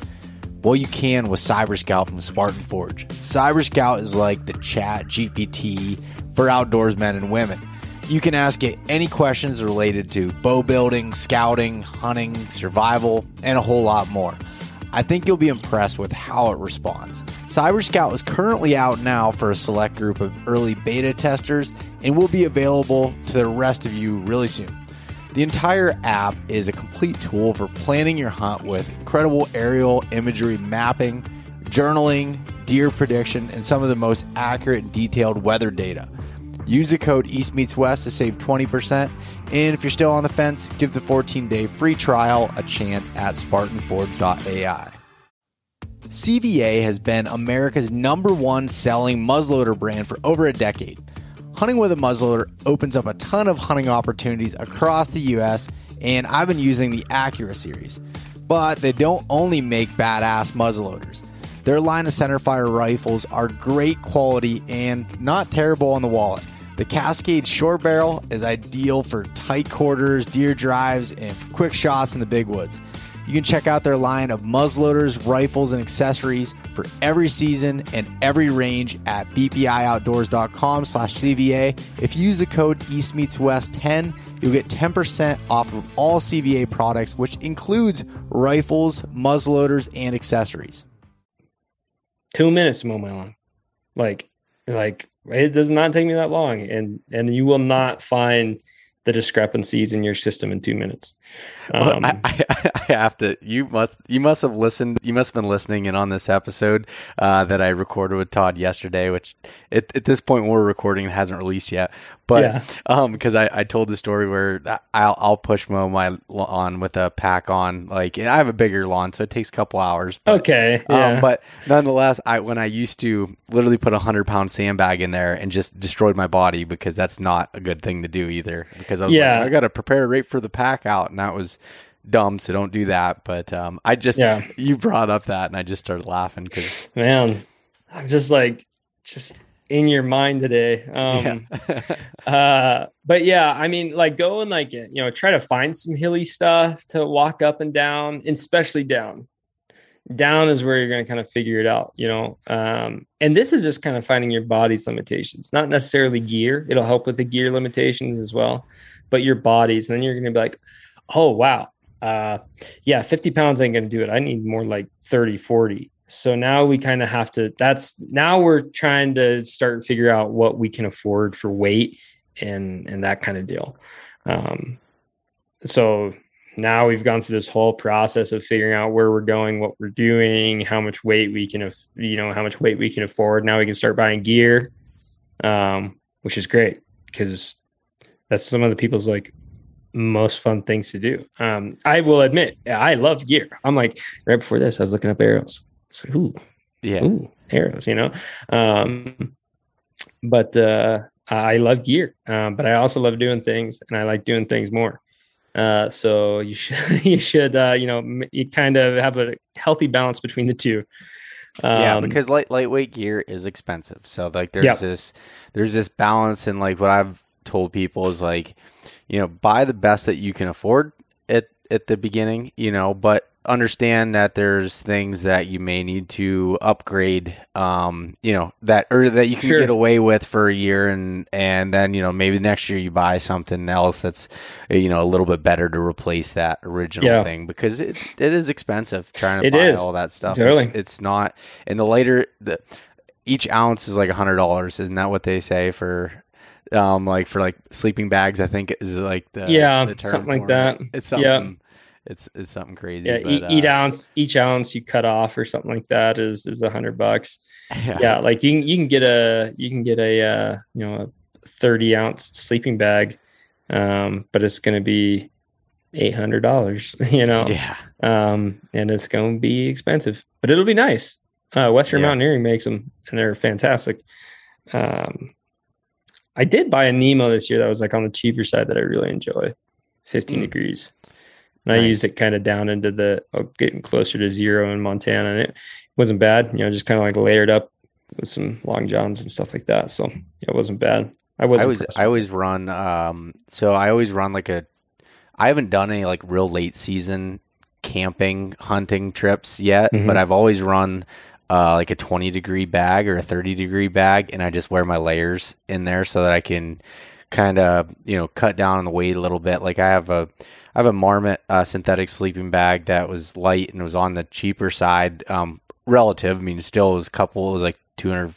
Well, you can with Cyber Scout from Spartan Forge. Cyber Scout is like the chat GPT for outdoors men and women. You can ask it any questions related to bow building, scouting, hunting, survival, and a whole lot more. I think you'll be impressed with how it responds. Cyber Scout is currently out now for a select group of early beta testers and will be available to the rest of you really soon. The entire app is a complete tool for planning your hunt with incredible aerial imagery mapping, journaling, deer prediction, and some of the most accurate and detailed weather data. Use the code East Meets West to save 20%. And if you're still on the fence, give the 14 day free trial a chance at SpartanForge.ai. CVA has been America's number one selling muzzleloader brand for over a decade. Hunting with a muzzleloader opens up a ton of hunting opportunities across the US, and I've been using the Accura series. But they don't only make badass muzzleloaders. Their line of centerfire rifles are great quality and not terrible on the wallet. The Cascade short barrel is ideal for tight quarters, deer drives, and quick shots in the big woods. You can check out their line of muzzleloaders, rifles, and accessories for every season and every range at bpioutdoors.com slash CVA. If you use the code East Meets West 10, you'll get 10% off of all CVA products, which includes rifles, muzzleloaders, and accessories. Two minutes to mow my lawn. Like, like it does not take me that long. And and you will not find – the discrepancies in your system in two minutes. Um, well, I, I, I, have to. You must. You must have listened. You must have been listening in on this episode uh, that I recorded with Todd yesterday. Which at, at this point we're recording it hasn't released yet. But yeah. um, because I, I told the story where I'll I'll push mow my lawn with a pack on. Like and I have a bigger lawn, so it takes a couple hours. But, okay. Um, yeah. Um, but nonetheless, I when I used to literally put a hundred pound sandbag in there and just destroyed my body because that's not a good thing to do either. Because I was yeah. like, I got to prepare right for the pack out, and that was dumb. So don't do that. But um, I just yeah. you brought up that, and I just started laughing because man, I'm just like just in your mind today. Um, yeah. uh, but yeah, I mean, like go and like, you know, try to find some hilly stuff to walk up and down, especially down. Down is where you're going to kind of figure it out, you know. Um, and this is just kind of finding your body's limitations, not necessarily gear. It'll help with the gear limitations as well, but your bodies. And then you're going to be like, oh, wow. Uh, yeah, 50 pounds ain't going to do it. I need more like 30, 40 so now we kind of have to that's now we're trying to start figure out what we can afford for weight and and that kind of deal um so now we've gone through this whole process of figuring out where we're going what we're doing how much weight we can you know how much weight we can afford now we can start buying gear um which is great because that's some of the people's like most fun things to do. Um, I will admit, I love gear. I'm like right before this, I was looking up arrows. It's like, ooh, yeah, ooh, arrows, you know. Um, but uh, I love gear, um, but I also love doing things, and I like doing things more. Uh, so you should you should uh, you know you kind of have a healthy balance between the two. Um, yeah, because light lightweight gear is expensive. So like there's yep. this there's this balance and like what I've told people is like, you know, buy the best that you can afford at at the beginning, you know, but understand that there's things that you may need to upgrade um you know that or that you can sure. get away with for a year and and then you know maybe next year you buy something else that's you know a little bit better to replace that original yeah. thing because it it is expensive trying to it buy is. all that stuff totally. it's, it's not and the later the each ounce is like a hundred dollars isn't that what they say for um like for like sleeping bags i think is like the yeah the something like that it's something yeah it's it's something crazy. Yeah, but, each, uh, ounce each ounce you cut off or something like that is is a hundred bucks. Yeah. yeah. like you can you can get a you can get a uh, you know a thirty ounce sleeping bag, um, but it's going to be eight hundred dollars. You know, yeah, um, and it's going to be expensive, but it'll be nice. Uh, Western yeah. Mountaineering makes them, and they're fantastic. Um, I did buy a Nemo this year that was like on the cheaper side that I really enjoy, fifteen mm. degrees. And. I used it kind of down into the oh, getting closer to zero in Montana, and it wasn't bad. You know, just kind of like layered up with some long johns and stuff like that. So yeah, it wasn't bad. I was. I was. I always run. Um, so I always run like a. I haven't done any like real late season camping hunting trips yet, mm-hmm. but I've always run uh, like a 20 degree bag or a 30 degree bag, and I just wear my layers in there so that I can kind of you know cut down on the weight a little bit. Like I have a I have a Marmot uh, synthetic sleeping bag that was light and was on the cheaper side, um, relative. I mean, still was a couple. It was like two hundred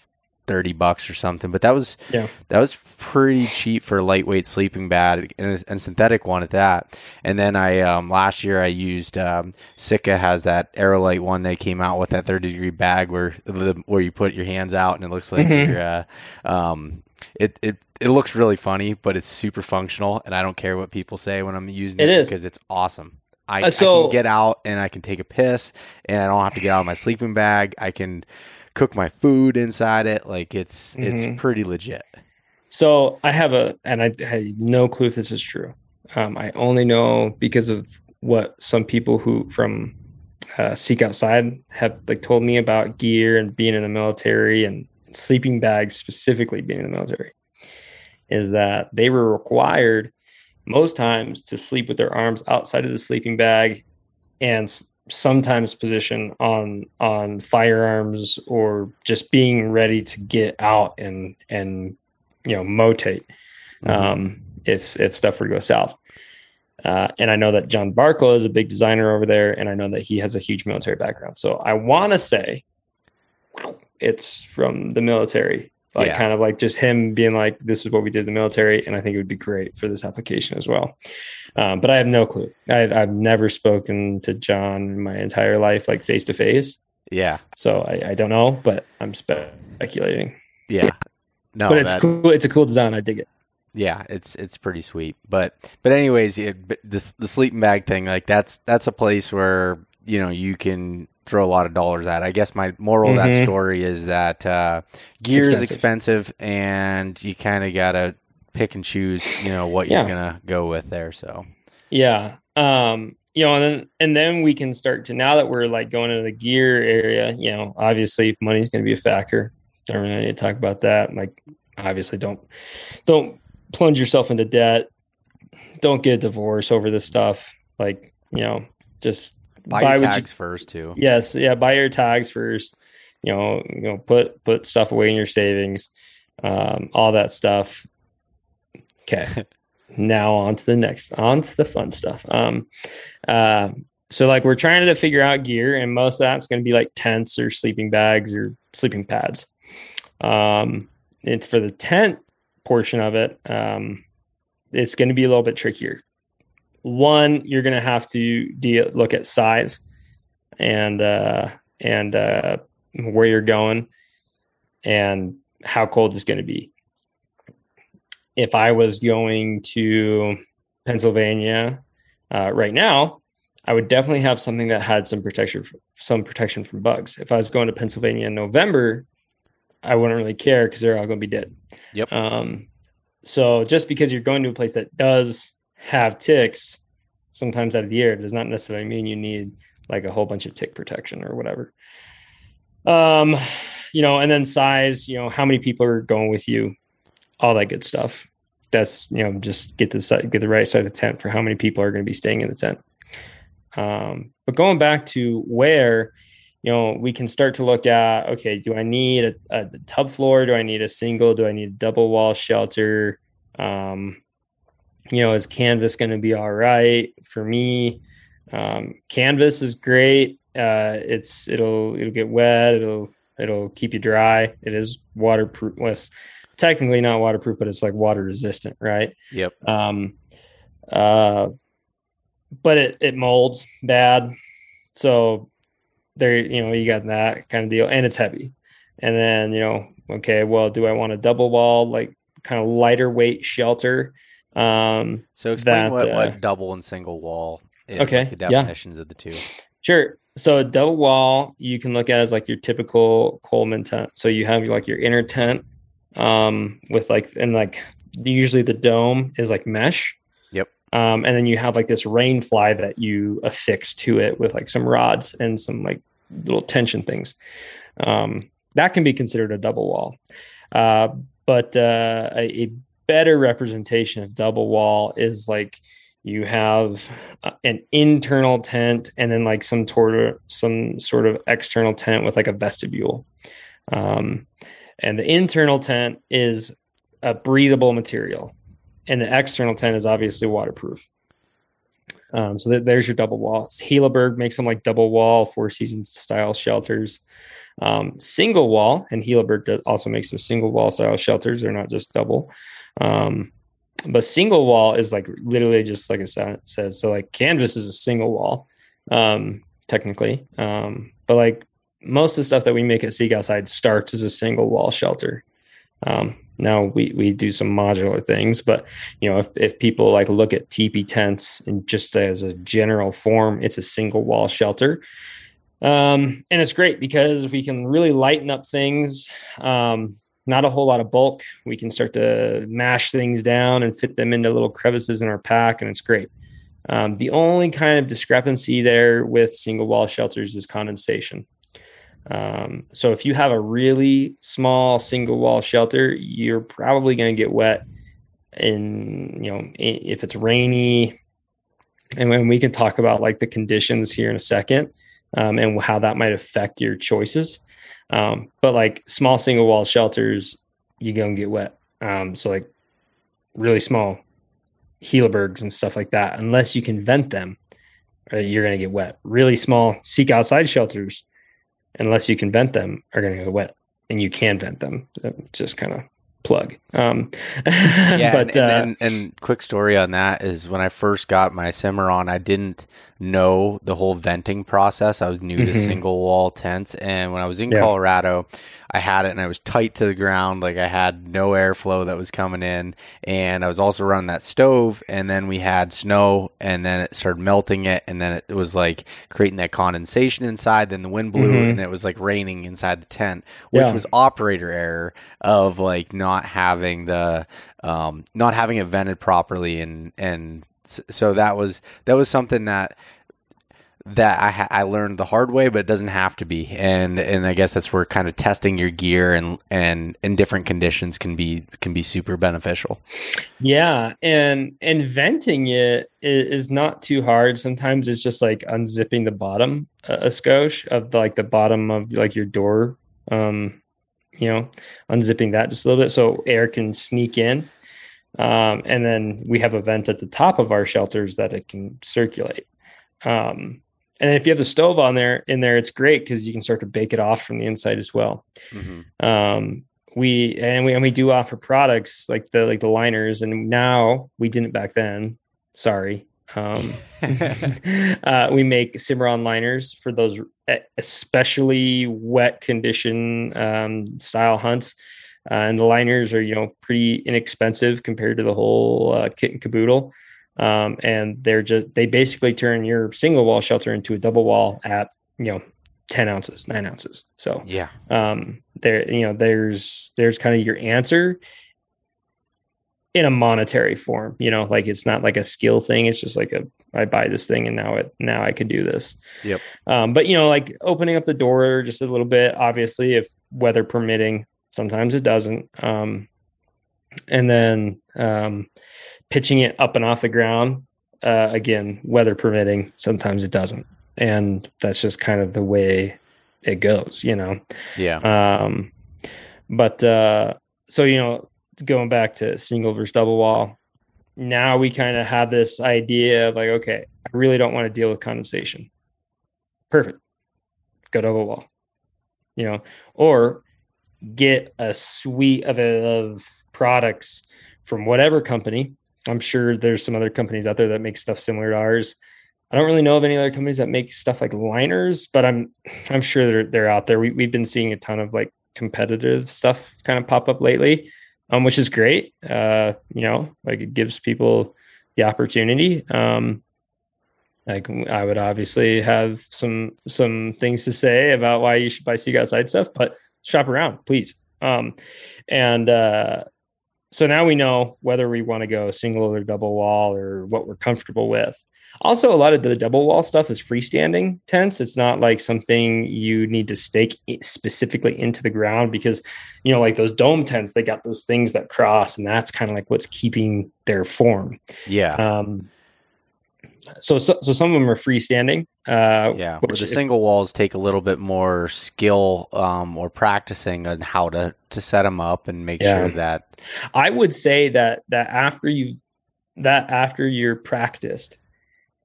thirty bucks or something, but that was yeah. that was pretty cheap for a lightweight sleeping bag and a, and synthetic one at that. And then I um, last year I used um, Sitka has that Aerolite one they came out with that thirty degree bag where the, where you put your hands out and it looks like mm-hmm. you're uh, um, it it it looks really funny, but it's super functional, and I don't care what people say when I'm using it, it because it's awesome. I, uh, so, I, can get out and I can take a piss, and I don't have to get out of my sleeping bag. I can cook my food inside it. Like it's mm-hmm. it's pretty legit. So I have a, and I had no clue if this is true. Um, I only know because of what some people who from uh, Seek Outside have like told me about gear and being in the military and sleeping bags specifically being in the military is that they were required most times to sleep with their arms outside of the sleeping bag and sometimes position on on firearms or just being ready to get out and and you know motate mm-hmm. um, if if stuff were to go south uh, and I know that John Barklow is a big designer over there, and I know that he has a huge military background. So I want to say it's from the military. Like yeah. kind of like just him being like this is what we did in the military and i think it would be great for this application as well. Um, but i have no clue. I, i've never spoken to john my entire life like face to face yeah. So I, I, don't know but i'm speculating. Yeah. No but it's that, cool it's a cool design. I dig it. Yeah it's it's pretty sweet. But but anyways it, this the sleeping bag thing like that's that's a place where you know you can throw a lot of dollars at. I guess my moral mm-hmm. of that mm-hmm. story is that uh, gear expensive. is expensive, and you kind of gotta pick and choose, you know, what yeah. you're gonna go with there. So, yeah, um, you know, and then and then we can start to now that we're like going into the gear area. You know, obviously money's going to be a factor. Don't really need to talk about that. Like, obviously, don't don't plunge yourself into debt. Don't get a divorce over this stuff. Like, you know, just buy, buy your tags you, first too. Yes, yeah, buy your tags first. You know, you know, put put stuff away in your savings, um, all that stuff. Okay, now on to the next, on to the fun stuff. Um, uh, so like we're trying to figure out gear, and most of that's going to be like tents or sleeping bags or sleeping pads. Um, and for the tent portion of it, um, it's going to be a little bit trickier one, you're going to have to deal, look at size and uh, and uh, where you're going and how cold it's going to be. if I was going to Pennsylvania uh, right now, I would definitely have something that had some protection, some protection from bugs. If I was going to Pennsylvania in November, I wouldn't really care because they're all going to be dead. Yep. Um, so just because you're going to a place that does have ticks, sometimes out of the year, does not necessarily mean you need like a whole bunch of tick protection or whatever. Um, you know, and then size, you know, how many people are going with you, all that good stuff. That's you know, just get the get the right size of tent for how many people are going to be staying in the tent. Um, but going back to where, you know, we can start to look at okay, do I need a, a tub floor? Do I need a single? Do I need a double wall shelter? Um, you know, is canvas going to be all right for me? Um, canvas is great. Uh, it's it'll it'll get wet. It'll it'll keep you dry. It is waterproof. Well, it's technically not waterproof, but it's like water resistant, right? Yep. Um, uh, but it it molds bad. So there, you know, you got that kind of deal, and it's heavy. And then you know, okay, well, do I want a double wall, like kind of lighter weight shelter? Um, so explain that, what, what uh, double and single wall is, okay, like the definitions yeah. of the two. Sure. So a double wall you can look at as like your typical Coleman tent. So you have like your inner tent um, with like and like usually the dome is like mesh. Yep. Um, and then you have like this rain fly that you affix to it with like some rods and some like little tension things. Um, that can be considered a double wall. Uh, but uh, a, a better representation of double wall is like you have uh, an internal tent and then like some sort of some sort of external tent with like a vestibule. Um, and the internal tent is a breathable material and the external tent is obviously waterproof. Um, so th- there's your double wall. Hilleberg makes them like double wall four seasons style shelters um, single wall and Hilleberg also makes some single wall style shelters. They're not just double. Um, but single wall is like literally just like I said, says so like canvas is a single wall um technically. Um but like most of the stuff that we make at Seek Outside starts as a single wall shelter. Um now we we do some modular things but you know if, if people like look at teepee tents and just as a general form it's a single wall shelter um and it's great because we can really lighten up things um not a whole lot of bulk. We can start to mash things down and fit them into little crevices in our pack, and it's great. Um, the only kind of discrepancy there with single wall shelters is condensation. Um, so if you have a really small single wall shelter, you're probably going to get wet. And you know, if it's rainy, and when we can talk about like the conditions here in a second, um, and how that might affect your choices. Um, but like small single wall shelters, you go and get wet. Um, so like really small Hillebergs and stuff like that, unless you can vent them, uh, you're going to get wet. Really small seek outside shelters, unless you can vent them, are going to get wet, and you can vent them. Just kind of plug. Um, yeah, but and, uh, and, and, quick story on that is when I first got my Cimarron, I didn't know the whole venting process. I was new mm-hmm. to single wall tents, and when I was in yeah. Colorado, I had it and I was tight to the ground, like I had no airflow that was coming in, and I was also running that stove, and then we had snow, and then it started melting it, and then it was like creating that condensation inside. Then the wind blew, mm-hmm. and it was like raining inside the tent, which yeah. was operator error of like not having the um, not having it vented properly, and and so that was that was something that that I, ha- I learned the hard way, but it doesn't have to be. And and I guess that's where kind of testing your gear and and in different conditions can be can be super beneficial. Yeah, and and venting it is not too hard. Sometimes it's just like unzipping the bottom a skosh of the, like the bottom of like your door. Um, you know, unzipping that just a little bit so air can sneak in. Um, and then we have a vent at the top of our shelters that it can circulate. Um, and if you have the stove on there in there, it's great because you can start to bake it off from the inside as well. Mm-hmm. Um, we and we and we do offer products like the like the liners, and now we didn't back then. Sorry. Um, uh, we make Cimarron liners for those especially wet condition um, style hunts. uh, and the liners are you know pretty inexpensive compared to the whole uh, kit and caboodle. Um, and they're just they basically turn your single wall shelter into a double wall at you know 10 ounces 9 ounces. So yeah. um there you know there's there's kind of your answer in a monetary form you know like it's not like a skill thing. It's just like a i buy this thing and now it now i can do this. Yep. Um but you know like opening up the door just a little bit obviously if weather permitting sometimes it doesn't. Um and then um pitching it up and off the ground uh again weather permitting sometimes it doesn't and that's just kind of the way it goes you know yeah um but uh so you know going back to single versus double wall, now we kind of have this idea of like, okay, I really don't want to deal with condensation. Perfect. Go double wall. You know, or get a suite of, of products from whatever company. I'm sure there's some other companies out there that make stuff similar to ours. I don't really know of any other companies that make stuff like liners, but I'm I'm sure they're they're out there. We we've been seeing a ton of like competitive stuff kind of pop up lately um, which is great. Uh, you know, like it gives people the opportunity. Um, like I would obviously have some some things to say about why you should buy Seek Outside stuff, but shop around, please. Um, and uh, so now we know whether we want to go single or double wall or what we're comfortable with. Also, a lot of the double wall stuff is freestanding tents. It's not like something you need to stake specifically into the ground because, you know, like those dome tents, they got those things that cross, and that's kind of like what's keeping their form. Yeah. Um, so, so, so some of them are freestanding. Uh, yeah, where the single walls take a little bit more skill um, or practicing on how to to set them up and make yeah. sure that. I would say that that after you've that after you're practiced,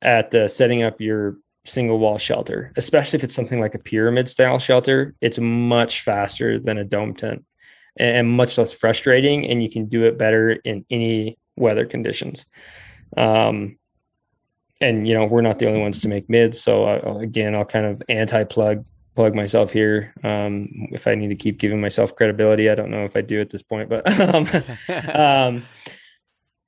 at uh, setting up your single wall shelter, especially if it's something like a pyramid style shelter. It's much faster than a dome tent and much less frustrating, and you can do it better in any weather conditions. Um, and you know we're not the only ones to make mids, so I, again, I'll kind of anti-plug plug myself here. Um, if I need to keep giving myself credibility, I don't know if I do at this point, but um, um,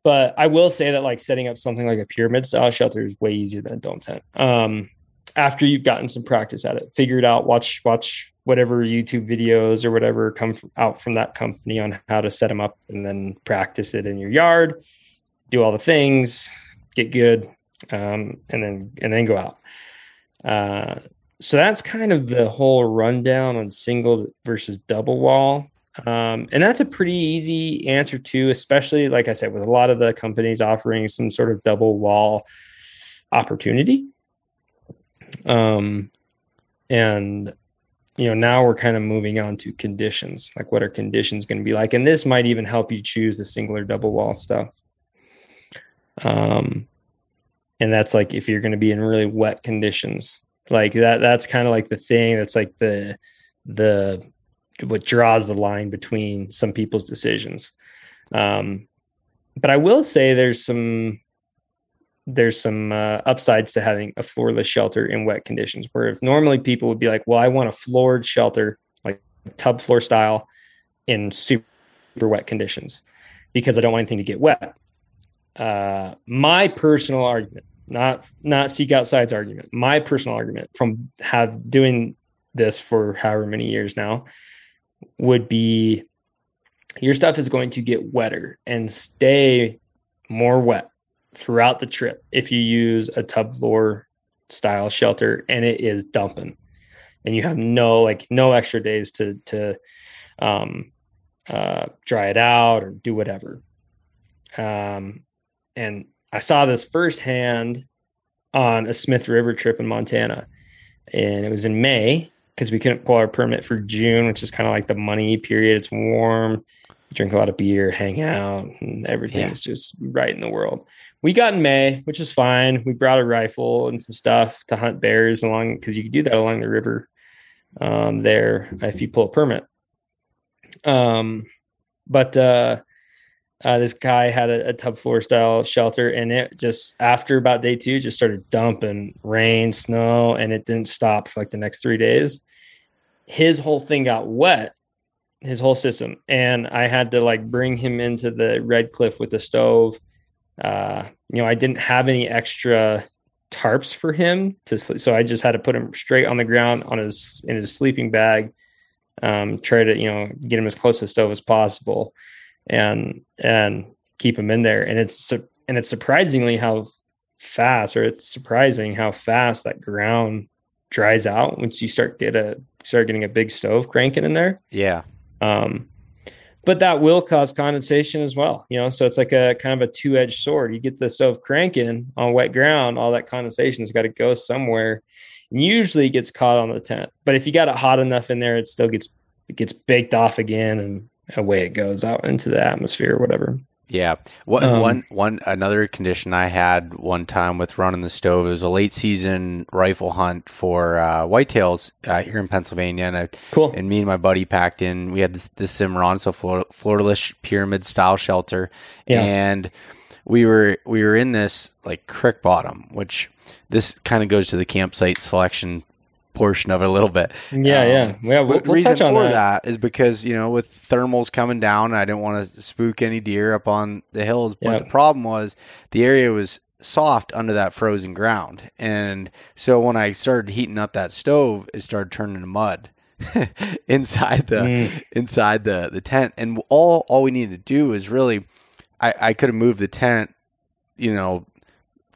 but I will say that like setting up something like a pyramid style shelter is way easier than a dome tent. Um, after you've gotten some practice at it, figure it out, watch watch whatever YouTube videos or whatever come out from that company on how to set them up, and then practice it in your yard. Do all the things, get good, um, and then and then go out. Uh, so that's kind of the whole rundown on single versus double wall. Um, and that's a pretty easy answer too, especially like I said, with a lot of the companies offering some sort of double wall opportunity. Um, and you know, now we're kind of moving on to conditions, like what are conditions going to be like, and this might even help you choose the single or double wall stuff. Um, and that's like if you're going to be in really wet conditions, like that. That's kind of like the thing. That's like the the what draws the line between some people's decisions. Um, but I will say there's some there's some uh, upsides to having a floorless shelter in wet conditions. Where if normally people would be like, "Well, I want a floored shelter, like tub floor style, in super wet conditions, because I don't want anything to get wet." Uh, my personal argument, not not seek outside's argument, my personal argument from have doing this for however many years now would be your stuff is going to get wetter and stay more wet throughout the trip if you use a tub floor style shelter and it is dumping. And you have no like no extra days to to um uh dry it out or do whatever. Um and i saw this firsthand on a smith river trip in montana and it was in may because we couldn't pull our permit for June, which is kind of like the money period. It's warm, drink a lot of beer, hang out, and everything's yeah. just right in the world. We got in May, which is fine. We brought a rifle and some stuff to hunt bears along because you can do that along the river um, there if you pull a permit. Um, but uh, uh, this guy had a, a, tub floor style shelter, and it just after about day two just started dumping rain, snow, and it didn't stop for like the next three days his whole thing got wet his whole system, and I had to like bring him into the Red Cliff with the stove. Uh, you know, I didn't have any extra tarps for him to sleep, so I just had to put him straight on the ground on his in his sleeping bag. Um, try to you know get him as close to the stove as possible, and and keep him in there. And it's and it's surprisingly how fast, or it's surprising how fast that ground dries out once you start get a start getting a big stove cranking in there. Yeah. Um, but that will cause condensation as well, you know. So it's like a kind of a two edged sword. You get the stove cranking on wet ground, all that condensation's got to go somewhere. And usually it gets caught on the tent. But if you got it hot enough in there, it still gets it gets baked off again, and away it goes out into the atmosphere or whatever. Yeah. What, um, one, one, another condition I had one time with running the stove, it was a late season rifle hunt for uh, whitetails uh, here in Pennsylvania. And I, cool. And me and my buddy packed in, we had this, this Cimarron, so floorless pyramid style shelter. Yeah. And we were, we were in this like creek bottom, which this kind of goes to the campsite selection portion of it a little bit. Yeah, um, yeah, yeah. We'll, we'll reason for that. that is because you know with thermals coming down, I didn't want to spook any deer up on the hills. But yep. the problem was the area was soft under that frozen ground, and so when I started heating up that stove, it started turning to mud. inside the mm. inside the the tent and all all we needed to do is really I, I could have moved the tent you know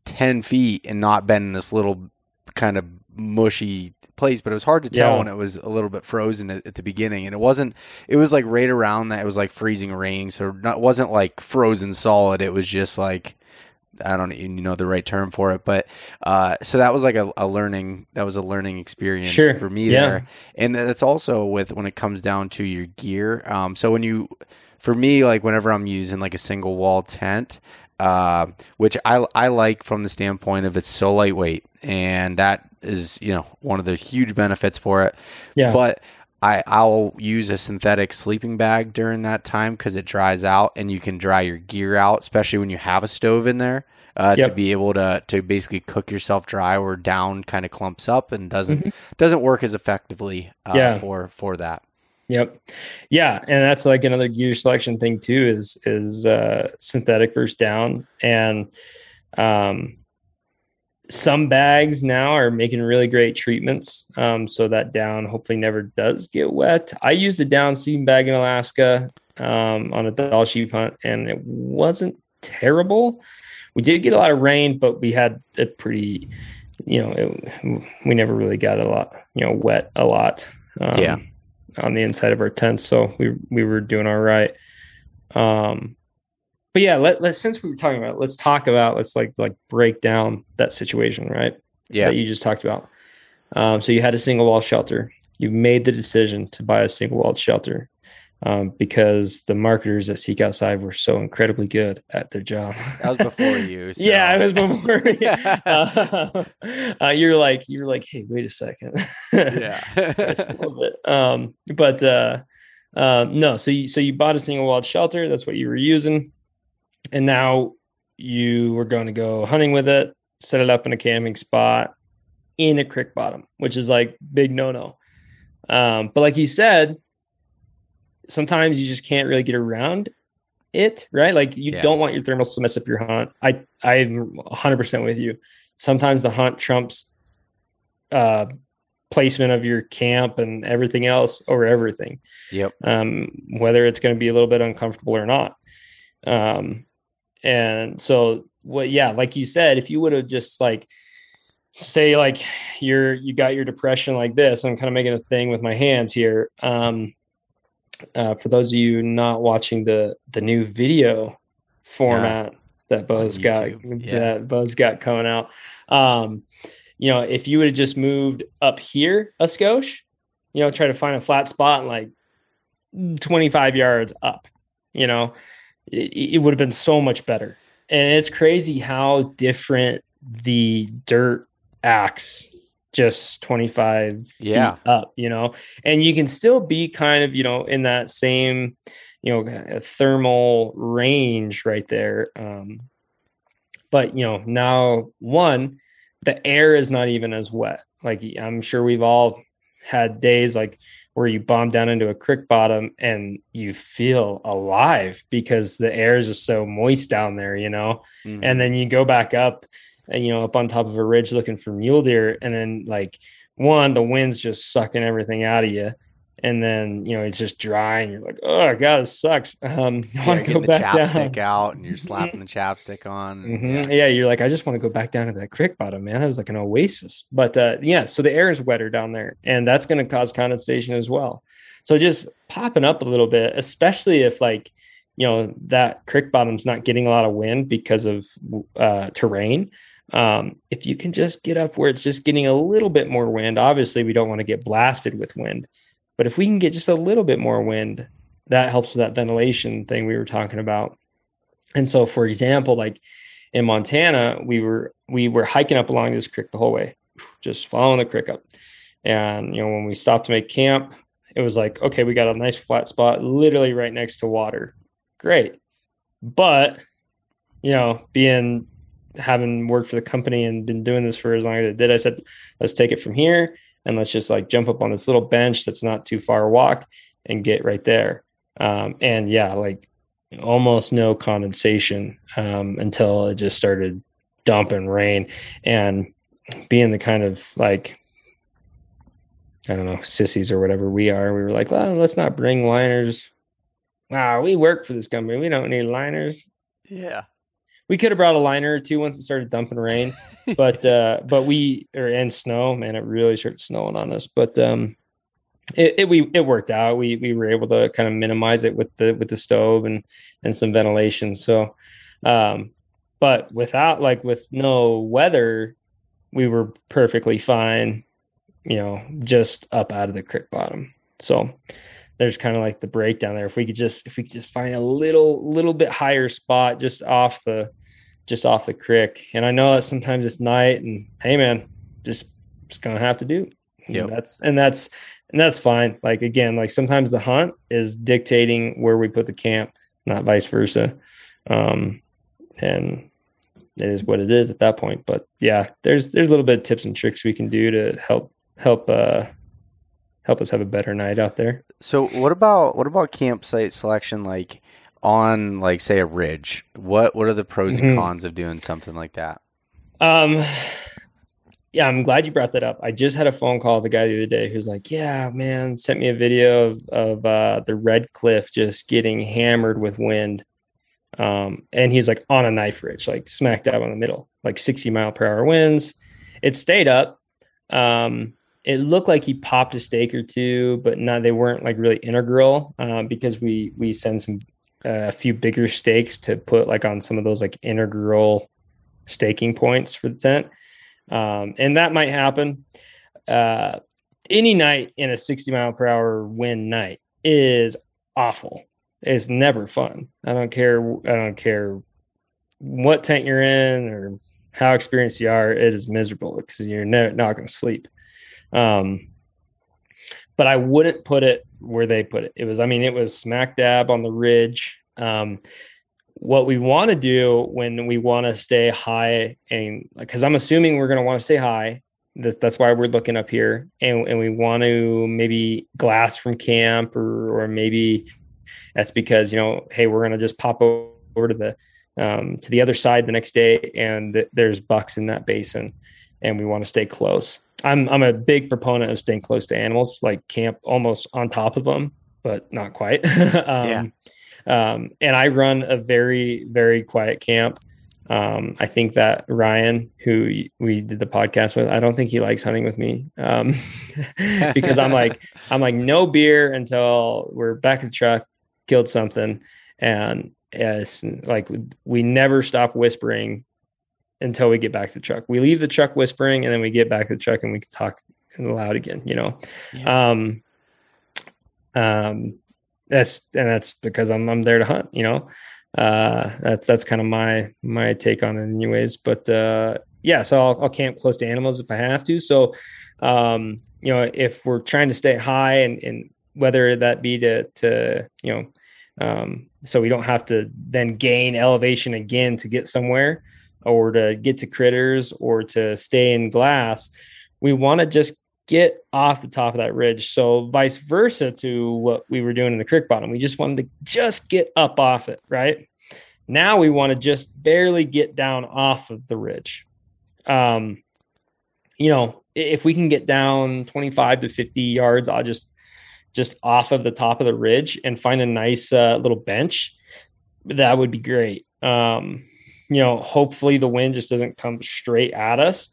10 feet and not been in this little kind of mushy place, but it was hard to tell yeah. when it was a little bit frozen at, at, the beginning. And it wasn't, it was like right around that. It was like freezing rain. So not, it wasn't like frozen solid. It was just like, I don't even know the right term for it, but uh, so that was like a, a, learning. That was a learning experience sure. for me yeah. there, and that's also with when it comes down to your gear. Um, so when you, for me, like whenever I'm using like a single wall tent, uh, which I I like from the standpoint of it's so lightweight, and that is you know one of the huge benefits for it. Yeah. But I I'll use a synthetic sleeping bag during that time because it dries out and you can dry your gear out, especially when you have a stove in there. Uh, yep. to be able to to basically cook yourself dry or down kind of clumps up and doesn't mm-hmm. doesn't work as effectively uh, yeah. for for that. Yep. Yeah, and that's like another gear selection thing too is is uh, synthetic versus down and um some bags now are making really great treatments um, so that down hopefully never does get wet. I used a down sleeping bag in Alaska um, on a Dall sheep hunt, and it wasn't terrible. We did get a lot of rain, but we had a pretty, you know, it, we never really got a lot, you know, wet a lot. Um, yeah. On the inside of our tents, so we we were doing all right. Um, but yeah, let, let since we were talking about, it, let's talk about let's like like break down that situation, right? Yeah, that you just talked about. Um, so you had a single wall shelter. You made the decision to buy a single walled shelter um, because the marketers at Seek Outside were so incredibly good at their job. That was before you. So. yeah, it was before. uh, uh, you're like, you're like, hey, wait a second. yeah, a little bit. Um, but uh, um, no, so you so you bought a single walled shelter. That's what you were using and now you were going to go hunting with it, set it up in a camping spot in a creek bottom, which is like big no no. Um, but like you said, sometimes you just can't really get around it, right? Like you yeah. don't want your thermals to mess up your hunt. I I'm 100% with you. Sometimes the hunt trumps uh, placement of your camp and everything else over everything. Yep. Um, whether it's going to be a little bit uncomfortable or not. Um, and so what yeah, like you said, if you would have just like say like you're you got your depression like this, I'm kind of making a thing with my hands here. Um uh, for those of you not watching the the new video format yeah. that Beau's got yeah. that Beau's got coming out. Um, you know, if you would have just moved up here a skosh, you know, try to find a flat spot and like 25 yards up, you know, it, it would have been so much better. And it's crazy how different the dirt acts just 25 yeah. feet up, you know, and you can still be kind of, you know, in that same, you know, thermal range right there. Um, but, you know, now one, the air is not even as wet. Like I'm sure we've all had days like where you bomb down into a creek bottom and you feel alive because the air is just so moist down there, you know. Mm-hmm. And then you go back up and you know up on top of a ridge looking for mule deer, and then like one, the wind's just sucking everything out of you and then you know it's just dry and you're like oh god this sucks um I want to go back chapstick down. out and you're slapping the chapstick on mm-hmm. yeah. yeah. you're like i just want to go back down to that creek bottom man that was like an oasis but uh yeah so the air is wetter down there and that's going to cause condensation as well so just popping up a little bit especially if like you know that creek bottom's not getting a lot of wind because of uh terrain um, if you can just get up where it's just getting a little bit more wind obviously we don't want to get blasted with wind but if we can get just a little bit more wind, that helps with that ventilation thing we were talking about. And so, for example, like in Montana, we were we were hiking up along this creek the whole way, just following the creek up. And you know, when we stopped to make camp, it was like, okay, we got a nice flat spot, literally right next to water. Great, but you know, being having worked for the company and been doing this for as long as I did, I said, let's take it from here and let's just like jump up on this little bench that's not too far a walk and get right there. Um, and yeah, like almost no condensation um, until it just started dumping rain and being the kind of like I don't know sissies or whatever we are. We were like, let's not bring liners. Wow, we work for this company. We don't need liners. Yeah we could have brought a liner or two once it started dumping rain, but uh, but we or and snow, man, it really started snowing on us. But um, it, it we it worked out. We we were able to kind of minimize it with the with the stove and and some ventilation. So, um, but without like with no weather, we were perfectly fine. You know, just up out of the creek bottom. So there's kind of like the breakdown there. If we could just if we could just find a little little bit higher spot just off the just off the creek. And I know that sometimes it's night and hey man, just just gonna have to do. Yeah. That's and that's and that's fine. Like again, like sometimes the hunt is dictating where we put the camp, not vice versa. Um and it is what it is at that point. But yeah, there's there's a little bit of tips and tricks we can do to help help uh help us have a better night out there. So what about what about campsite selection like on like say a ridge what what are the pros mm-hmm. and cons of doing something like that? Um yeah i'm glad you brought that up. I just had a phone call with the guy the other day who's like yeah man sent me a video of, of uh, the Redcliff just getting hammered with wind. Um and he's like on a knife ridge like smack dab in the middle like 60 mile per hour winds. It stayed up. Um it looked like he popped a stake or two, but not they weren't like really integral um, because we we send some a few bigger stakes to put like on some of those like integral staking points for the tent. Um, and that might happen. Uh, any night in a 60 mile per hour wind night is awful. It's never fun. I don't care. I don't care what tent you're in or how experienced you are. It is miserable because you're never, not going to sleep. Um, but I wouldn't put it where they put it. It was, I mean, it was smack dab on the ridge. Um, what we want to do when we want to stay high, and because I'm assuming we're going to want to stay high, that's, that's why we're looking up here, and, and we want to maybe glass from camp, or or maybe that's because you know, hey, we're going to just pop over to the um, to the other side the next day, and th- there's bucks in that basin, and we want to stay close. I'm I'm a big proponent of staying close to animals, like camp almost on top of them, but not quite. um, yeah. Um, and I run a very very quiet camp. Um, I think that Ryan, who we did the podcast with, I don't think he likes hunting with me um, because I'm like I'm like no beer until we're back in the truck, killed something, and it's like we never stop whispering until we get back to the truck. We leave the truck whispering and then we get back to the truck and we can talk loud again, you know. Yeah. Um um that's and that's because I'm I'm there to hunt, you know. Uh that's that's kind of my my take on it anyways. But uh yeah, so I'll, I'll camp close to animals if I have to. So um, you know, if we're trying to stay high and, and whether that be to to, you know, um, so we don't have to then gain elevation again to get somewhere or to get to critters or to stay in glass we want to just get off the top of that ridge. So vice versa to what we were doing in the creek bottom. We just wanted to just get up off it, right? Now we want to just barely get down off of the ridge. Um, you know, if we can get down 25 to 50 yards, I'll just just off of the top of the ridge and find a nice uh, little bench. That would be great. Um, you know, hopefully the wind just doesn't come straight at us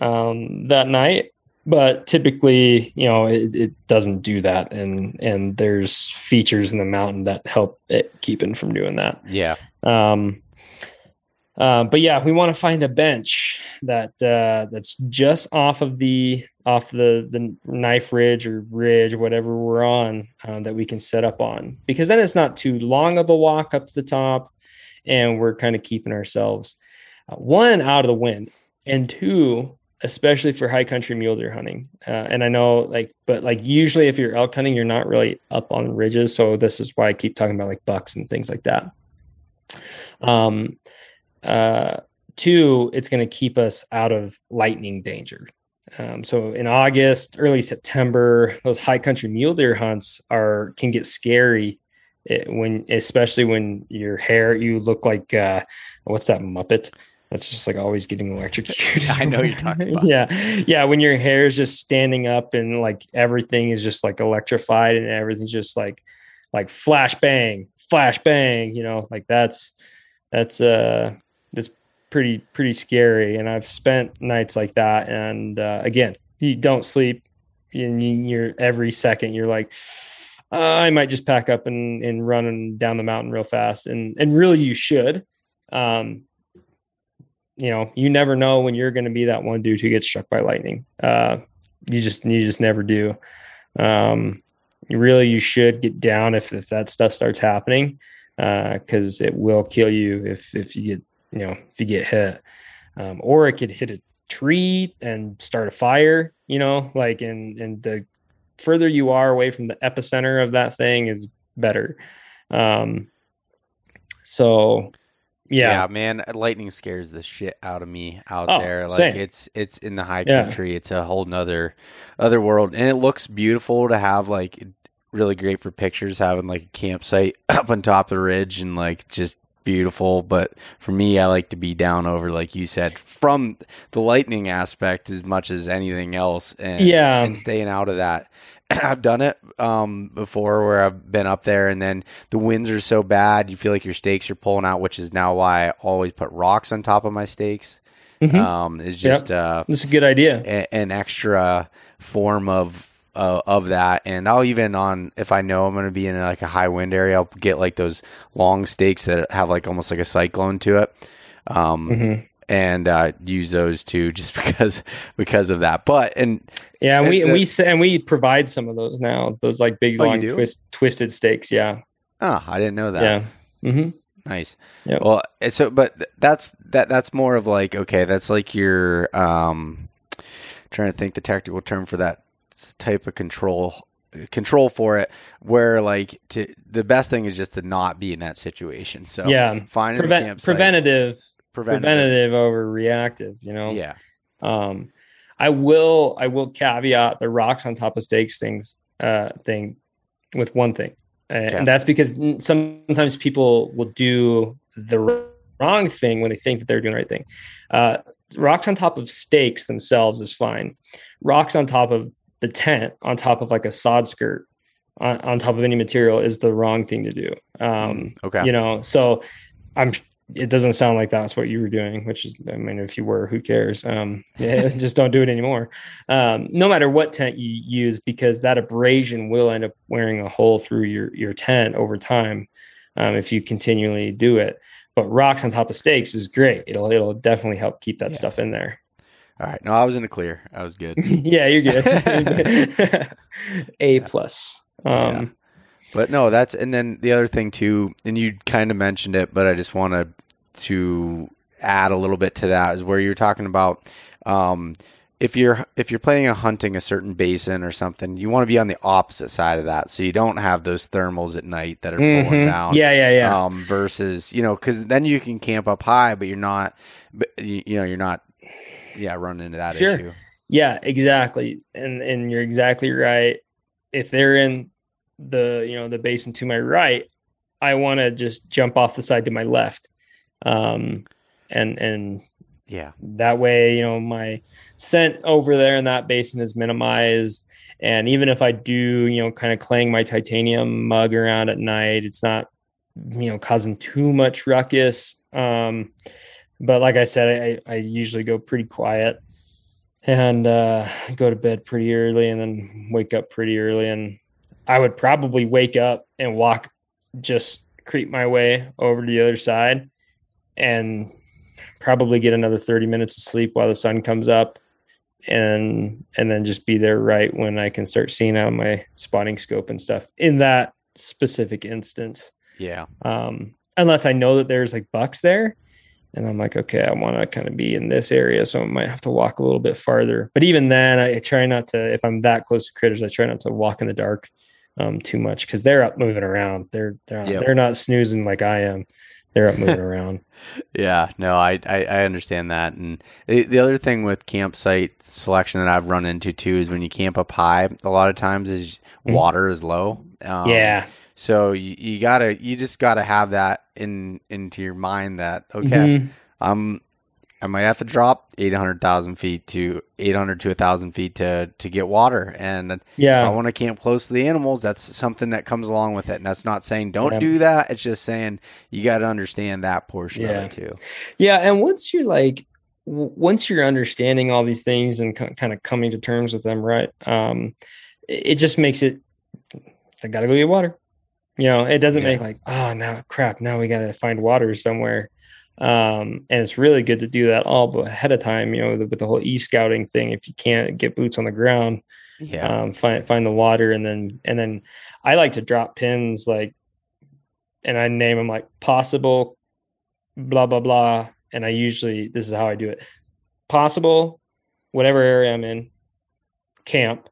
um, that night. But typically, you know, it, it, doesn't do that, and and there's features in the mountain that help it keeping from doing that. Yeah. Um, uh, but yeah, we want to find a bench that uh, that's just off of the off the the knife ridge or ridge whatever we're on um, that we can set up on because then it's not too long of a walk up to the top, and we're kind of keeping ourselves uh, one out of the wind and two especially for high country mule deer hunting. Uh, and I know like, but like usually if you're elk hunting, you're not really up on ridges. So this is why I keep talking about like bucks and things like that. Um, uh, two, it's going to keep us out of lightning danger. Um, so in August, early September, those high country mule deer hunts are can get scary it, when, especially when your hair, you look like uh, what's that Muppet? That's just like always getting electrocuted. I know you're talking about. yeah, yeah. When your hair is just standing up and like everything is just like electrified and everything's just like like flash bang, flash bang. You know, like that's that's uh that's pretty pretty scary and i've spent nights like that and uh, again you don't sleep and you're every second you're like uh, i might just pack up and and run down the mountain real fast. And and really you should. Um you know you never know when you're going to be that one dude who gets struck by lightning. Uh you just you just never do. Um really you should get down if if that stuff starts happening because uh, it will kill you if if you get you know if you get hit, um, or it could hit a tree and start a fire. You know, like and and the further you are away from the epicenter of that thing is better. Um, so yeah. yeah. man lightning scares the shit out of me out oh, there like same. it's it's in the high country yeah. it's a whole nother other world and it looks beautiful to have like really great for pictures having like a campsite up on top of the ridge and like just beautiful but for me i like to be down over like you said from the lightning aspect as much as anything else and yeah and staying out of that i've done it um, before where i've been up there and then the winds are so bad you feel like your stakes are pulling out which is now why i always put rocks on top of my stakes mm-hmm. um, is just yep. uh, that's a good idea a, an extra form of uh, of that. And I'll even on if I know I'm going to be in like a high wind area, I'll get like those long stakes that have like almost like a cyclone to it. Um, mm-hmm. And uh, use those too, just because because of that. But and yeah, and we and we and we provide some of those now. Those like big oh, long twist, twisted stakes. Yeah. Oh, I didn't know that. Yeah. Mm-hmm. Nice. Yep. Well, so but that's that that's more of like okay, that's like your um trying to think the technical term for that type of control control for it where like to the best thing is just to not be in that situation. So yeah. finding Prevent, preventative, preventative. preventative over reactive you know? Yeah. Um i will i will caveat the rocks on top of stakes things uh thing with one thing okay. and that's because sometimes people will do the wrong thing when they think that they're doing the right thing. Uh rocks on top of stakes themselves is fine. Rocks on top of the tent on top of like a sod skirt on, on top of any material is the wrong thing to do. Um, mm, okay. You know, so I'm, it doesn't sound like that's what you were doing, which is, I mean, if you were, who cares? Um, yeah, just don't do it anymore. Um, no matter what tent you use, because that abrasion will end up wearing a hole through your, your tent over time. Um, if you continually do it, but rocks on top of stakes is great. It'll, it'll definitely help keep that yeah. stuff in there. All right. No, I was in the clear. I was good. yeah, you're good. A plus. Um, yeah. But no, that's and then the other thing too, and you kind of mentioned it, but I just wanted to add a little bit to that is where you're talking about um, if you're if you're planning on hunting a certain basin or something, you want to be on the opposite side of that, so you don't have those thermals at night that are mm-hmm. pulling down. Yeah, yeah, yeah. Um, versus you know, because then you can camp up high, but you're not, you know, you're not yeah, run into that sure. issue. Yeah, exactly. And and you're exactly right. If they're in the you know the basin to my right, I want to just jump off the side to my left. Um, and and yeah, that way you know my scent over there in that basin is minimized. And even if I do, you know, kind of clang my titanium mug around at night, it's not, you know, causing too much ruckus. Um, but like I said, I, I usually go pretty quiet and uh, go to bed pretty early and then wake up pretty early. And I would probably wake up and walk, just creep my way over to the other side and probably get another 30 minutes of sleep while the sun comes up and and then just be there right when I can start seeing out my spotting scope and stuff in that specific instance. Yeah. Um, unless I know that there's like bucks there, and I'm like, okay, I want to kind of be in this area, so I might have to walk a little bit farther. But even then, I, try not to. If I'm that close to critters, I try not to walk in the dark um, too much because they're up moving around. They're they're yep. they're not snoozing like I am they're up moving around. Yeah, no, I, I, I understand that. And the, the, other thing with campsite selection that I've run into too is when you camp up high, a lot of times is mm-hmm. water is low. Um, yeah. So you, you gotta, you just gotta have that in into your mind that okay, mm-hmm. I'm I might have to drop 800,000 feet to 800 to 1,000 feet to, to get water. And yeah. if I want to camp close to the animals, that's something that comes along with it. And that's not saying don't yeah. do that. It's just saying you got to understand that portion yeah. of it too. Yeah. And once you're like, once you're understanding all these things and kind of coming to terms with them, right? Um, it just makes it, I got to go get water. You know, it doesn't yeah. make like, oh, now crap, now we got to find water somewhere um, and it's really good to do that all but ahead of time. You know, with the whole e scouting thing. If you can't get boots on the ground, yeah, um, find find the water, and then and then I like to drop pins like, and I name them like possible, blah blah blah, and I usually this is how I do it: possible, whatever area I'm in, camp.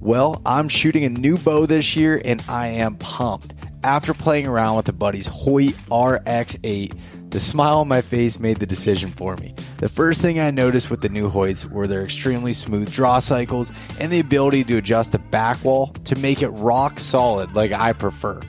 Well, I'm shooting a new bow this year, and I am pumped. After playing around with a buddy's Hoyt RX8, the smile on my face made the decision for me. The first thing I noticed with the new Hoyts were their extremely smooth draw cycles and the ability to adjust the back wall to make it rock solid like I prefer.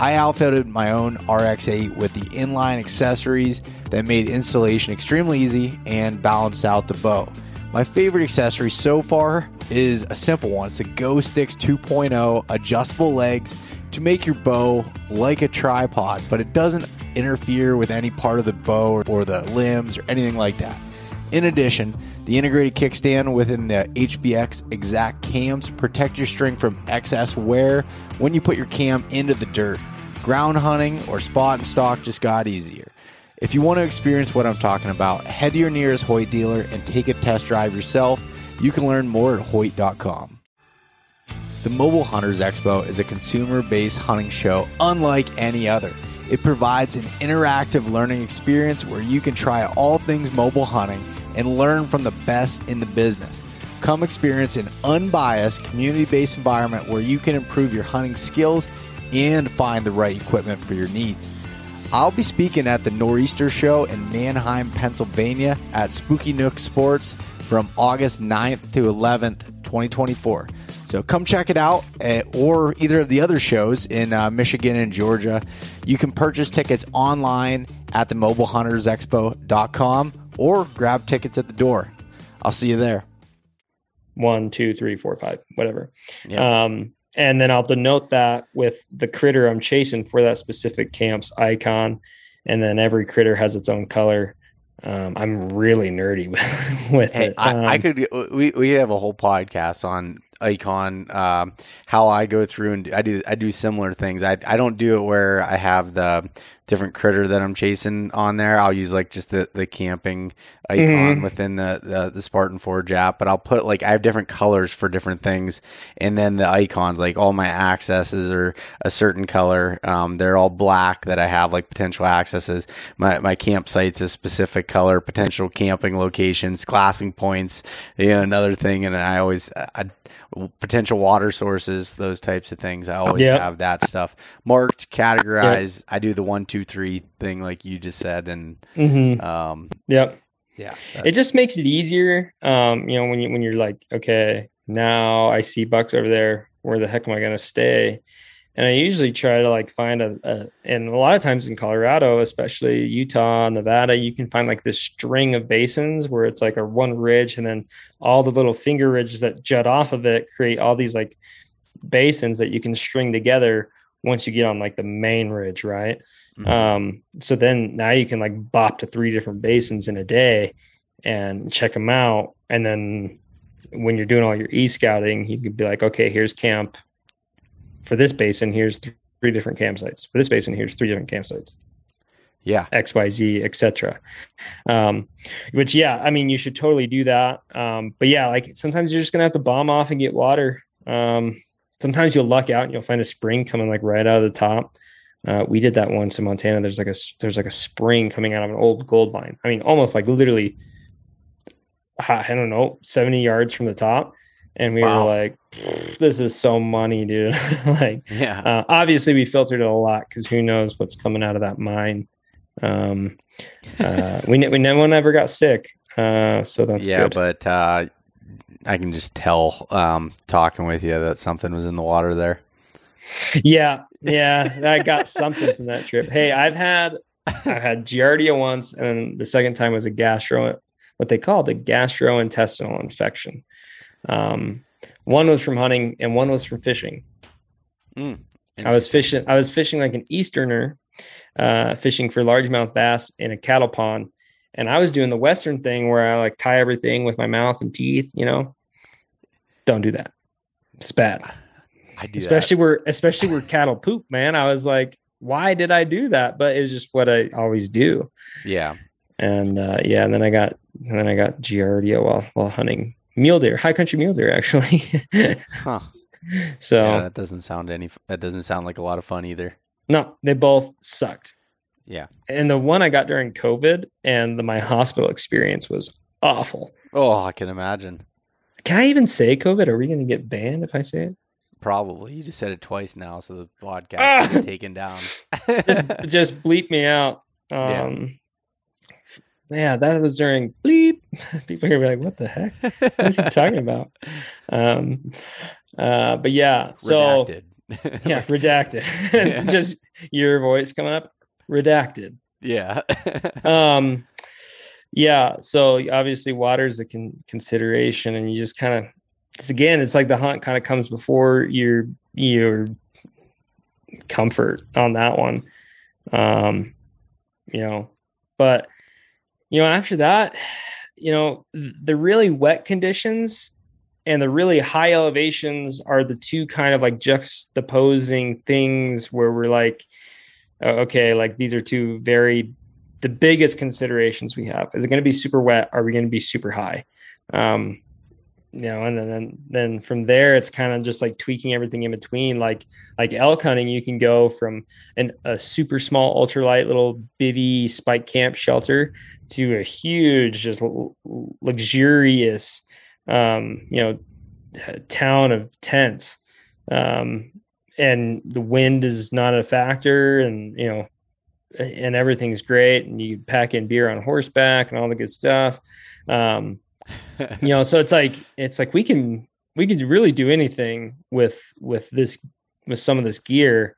I outfitted my own RX8 with the inline accessories that made installation extremely easy and balanced out the bow. My favorite accessory so far is a simple one. It's the Go Sticks 2.0 adjustable legs to make your bow like a tripod, but it doesn't interfere with any part of the bow or the limbs or anything like that. In addition, the integrated kickstand within the HBX Xact cams protect your string from excess wear when you put your cam into the dirt. Ground hunting or spot and stock just got easier. If you want to experience what I'm talking about, head to your nearest Hoyt dealer and take a test drive yourself. You can learn more at Hoyt.com. The Mobile Hunters Expo is a consumer based hunting show unlike any other. It provides an interactive learning experience where you can try all things mobile hunting and learn from the best in the business. Come experience an unbiased, community based environment where you can improve your hunting skills and find the right equipment for your needs. I'll be speaking at the Nor'easter Show in Manheim, Pennsylvania at Spooky Nook Sports from August 9th to 11th, 2024. So come check it out, uh, or either of the other shows in uh, Michigan and Georgia. You can purchase tickets online at the mobilehuntersexpo.com or grab tickets at the door. I'll see you there. One, two, three, four, five, whatever. Yep. Um, and then I'll denote that with the critter I'm chasing for that specific camp's icon. And then every critter has its own color. Um, I'm really nerdy with hey, it. Um, I, I, could. We we have a whole podcast on icon um, how i go through and i do i do similar things. I i don't do it where i have the different critter that i'm chasing on there. I'll use like just the the camping icon mm-hmm. within the, the, the spartan forge app but i'll put like i have different colors for different things. And then the icons like all my accesses are a certain color. Um, they're all black that i have like potential accesses. My my campsite's a specific color potential camping locations glassing points you know another thing. And i always I, potential water sources, those types of things. I always yep. have that stuff marked, categorized. Yep. I do the one, two, three thing, like you just said, and mm-hmm. um, yep. Yeah. It just makes it easier. Um, you know, when you when you're like, okay, now I see bucks over there. Where the heck am I going to stay? And I usually try to like find a, a, and a lot of times in Colorado, especially Utah, Nevada, you can find like this string of basins where it's like a one ridge and then all the little finger ridges that jut off of it create all these like basins that you can string together once you get on like the main ridge, right? Mm-hmm. Um, so then now you can like bop to three different basins in a day and check them out. And then when you're doing all your e scouting, you could be like, okay, here's camp for this basin. Here's th- three different campsites. For this basin, here's three different campsites. Yeah, X, Y, Z, etc. Um, which yeah, I mean, you should totally do that. Um, but yeah, like sometimes you're just gonna have to bomb off and get water. Um, sometimes you'll luck out and you'll find a spring coming like right out of the top. Uh, we did that once in Montana. There's like a there's like a spring coming out of an old gold mine. I mean, almost like literally, I don't know, 70 yards from the top. And we wow. were like, "This is so money, dude!" like, yeah. Uh, obviously, we filtered it a lot because who knows what's coming out of that mine. Um, uh, we we no one ever got sick, uh, so that's yeah. Good. But uh, I can just tell um, talking with you that something was in the water there. Yeah, yeah, I got something from that trip. Hey, I've had I've had giardia once, and the second time was a gastro, what they called a gastrointestinal infection. Um, one was from hunting, and one was from fishing. Mm, I was fishing. I was fishing like an Easterner, uh, fishing for largemouth bass in a cattle pond, and I was doing the Western thing where I like tie everything with my mouth and teeth. You know, don't do that. It's bad. I do especially that. where especially where cattle poop, man. I was like, why did I do that? But it's just what I always do. Yeah. And uh, yeah, and then I got and then I got giardia while while hunting mule deer, high country mule deer, actually. huh. So yeah, that doesn't sound any. That doesn't sound like a lot of fun either. No, they both sucked. Yeah. And the one I got during COVID and the, my hospital experience was awful. Oh, I can imagine. Can I even say COVID? Are we going to get banned if I say it? Probably. You just said it twice now, so the podcast ah! taken down. just, just bleep me out. Um, yeah. Yeah, that was during bleep. People are gonna be like, "What the heck? What is he talking about?" Um, uh, but yeah, so redacted. yeah, redacted. just your voice coming up, redacted. Yeah. um, yeah. So obviously, water is a con- consideration, and you just kind of it's again, it's like the hunt kind of comes before your your comfort on that one. Um, you know, but you know, after that, you know, the really wet conditions and the really high elevations are the two kind of like juxtaposing things where we're like, okay, like these are two very the biggest considerations we have. Is it going to be super wet? Are we going to be super high? Um, you know and then then from there it's kind of just like tweaking everything in between. Like like elk hunting you can go from an, a super small ultralight little bivy spike camp shelter to a huge just luxurious um you know town of tents. Um and the wind is not a factor and you know and everything's great and you pack in beer on horseback and all the good stuff. Um you know, so it's like it's like we can we can really do anything with with this with some of this gear.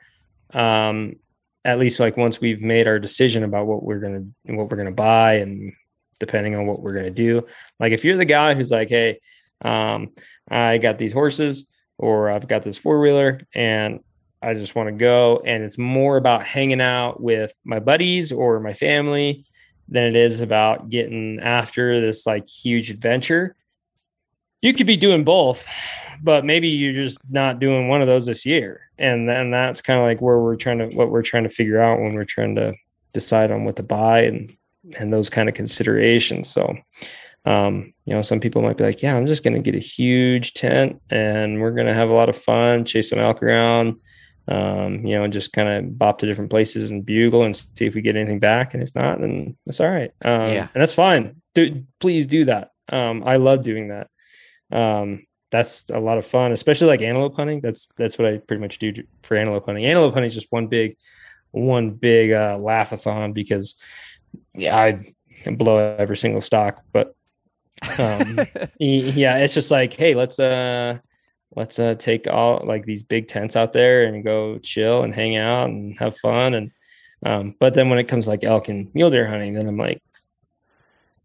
Um, at least like once we've made our decision about what we're gonna what we're gonna buy and depending on what we're gonna do. Like if you're the guy who's like, hey, um, I got these horses or I've got this four wheeler and I just want to go and it's more about hanging out with my buddies or my family than it is about getting after this like huge adventure. You could be doing both, but maybe you're just not doing one of those this year. And then that's kind of like where we're trying to what we're trying to figure out when we're trying to decide on what to buy and and those kind of considerations. So um, you know, some people might be like, yeah, I'm just to get a huge tent and we're to have a lot of fun, chase some elk around, um, you know, just kind of bop to different places and bugle and see if we get anything back. And if not, then that's all right. Um, yeah. and that's fine. Do, please do that. Um, I love doing that. Um, that's a lot of fun, especially like antelope hunting. That's, that's what I pretty much do for antelope hunting. Antelope hunting is just one big, one big, uh, laughathon because yeah, I, blow every single stock, but um, yeah, it's just like, hey, let's uh, let's uh, take all like these big tents out there and go chill and hang out and have fun. And um, but then when it comes like elk and mule deer hunting, then I'm like,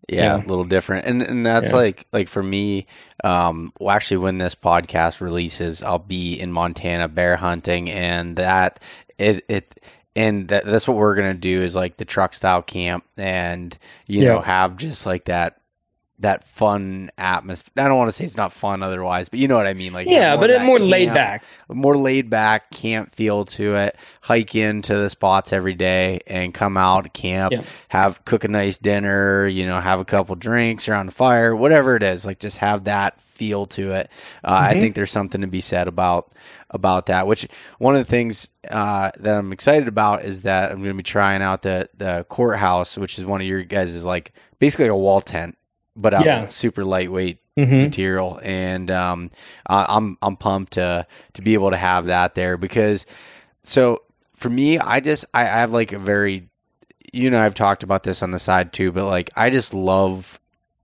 yeah, a little different. And and that's yeah. like like for me, um well actually when this podcast releases, I'll be in Montana bear hunting and that it it and that, that's what we're gonna do is like the truck style camp and you yeah. know have just like that that fun atmosphere. I don't want to say it's not fun otherwise, but you know what I mean. Like yeah, but it's more camp, laid back, more laid back camp feel to it. Hike into the spots every day and come out camp, yeah. have cook a nice dinner. You know, have a couple drinks around the fire, whatever it is. Like just have that feel to it. Uh, mm-hmm. I think there's something to be said about about that. Which one of the things uh, that I'm excited about is that I'm going to be trying out the the courthouse, which is one of your guys' is like basically a wall tent but out yeah. super lightweight mm-hmm. material. And um, I, I'm I'm pumped to to be able to have that there because so for me, I just I, I have like a very you know I've talked about this on the side too, but like I just love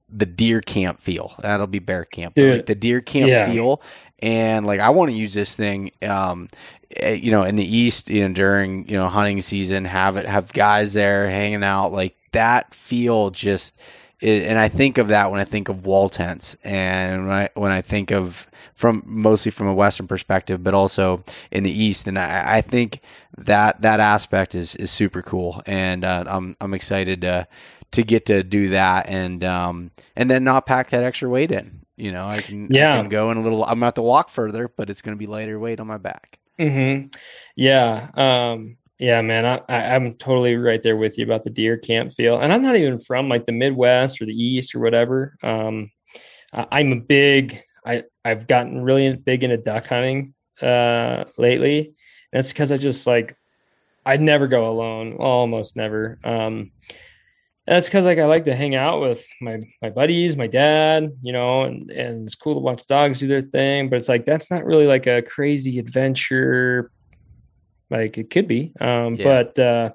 the deer camp feel. That'll be bear camp. Like the deer camp yeah. feel. And like I want to use this thing um eh, you know in the east you know during you know hunting season have it have guys there hanging out like that feel just it, and I think of that when I think of wall tents, and when I when I think of from mostly from a Western perspective, but also in the East, and I, I think that that aspect is is super cool, and uh, I'm I'm excited to to get to do that, and um and then not pack that extra weight in. You know, I can yeah I can go in a little. I'm gonna have to walk further, but it's gonna be lighter weight on my back. Hmm. Yeah. Um yeah, man, I, I, am totally right there with you about the deer camp feel. And I'm not even from like the Midwest or the East or whatever. Um, I, am a big, I, I've gotten really big into duck hunting uh, lately. And that's because I just like, I'd never go alone, almost never. Um, that's because like I like to hang out with my my buddies, my dad, you know, and and it's cool to watch dogs do their thing. But it's like that's not really like a crazy adventure like it could be, um, yeah. but uh,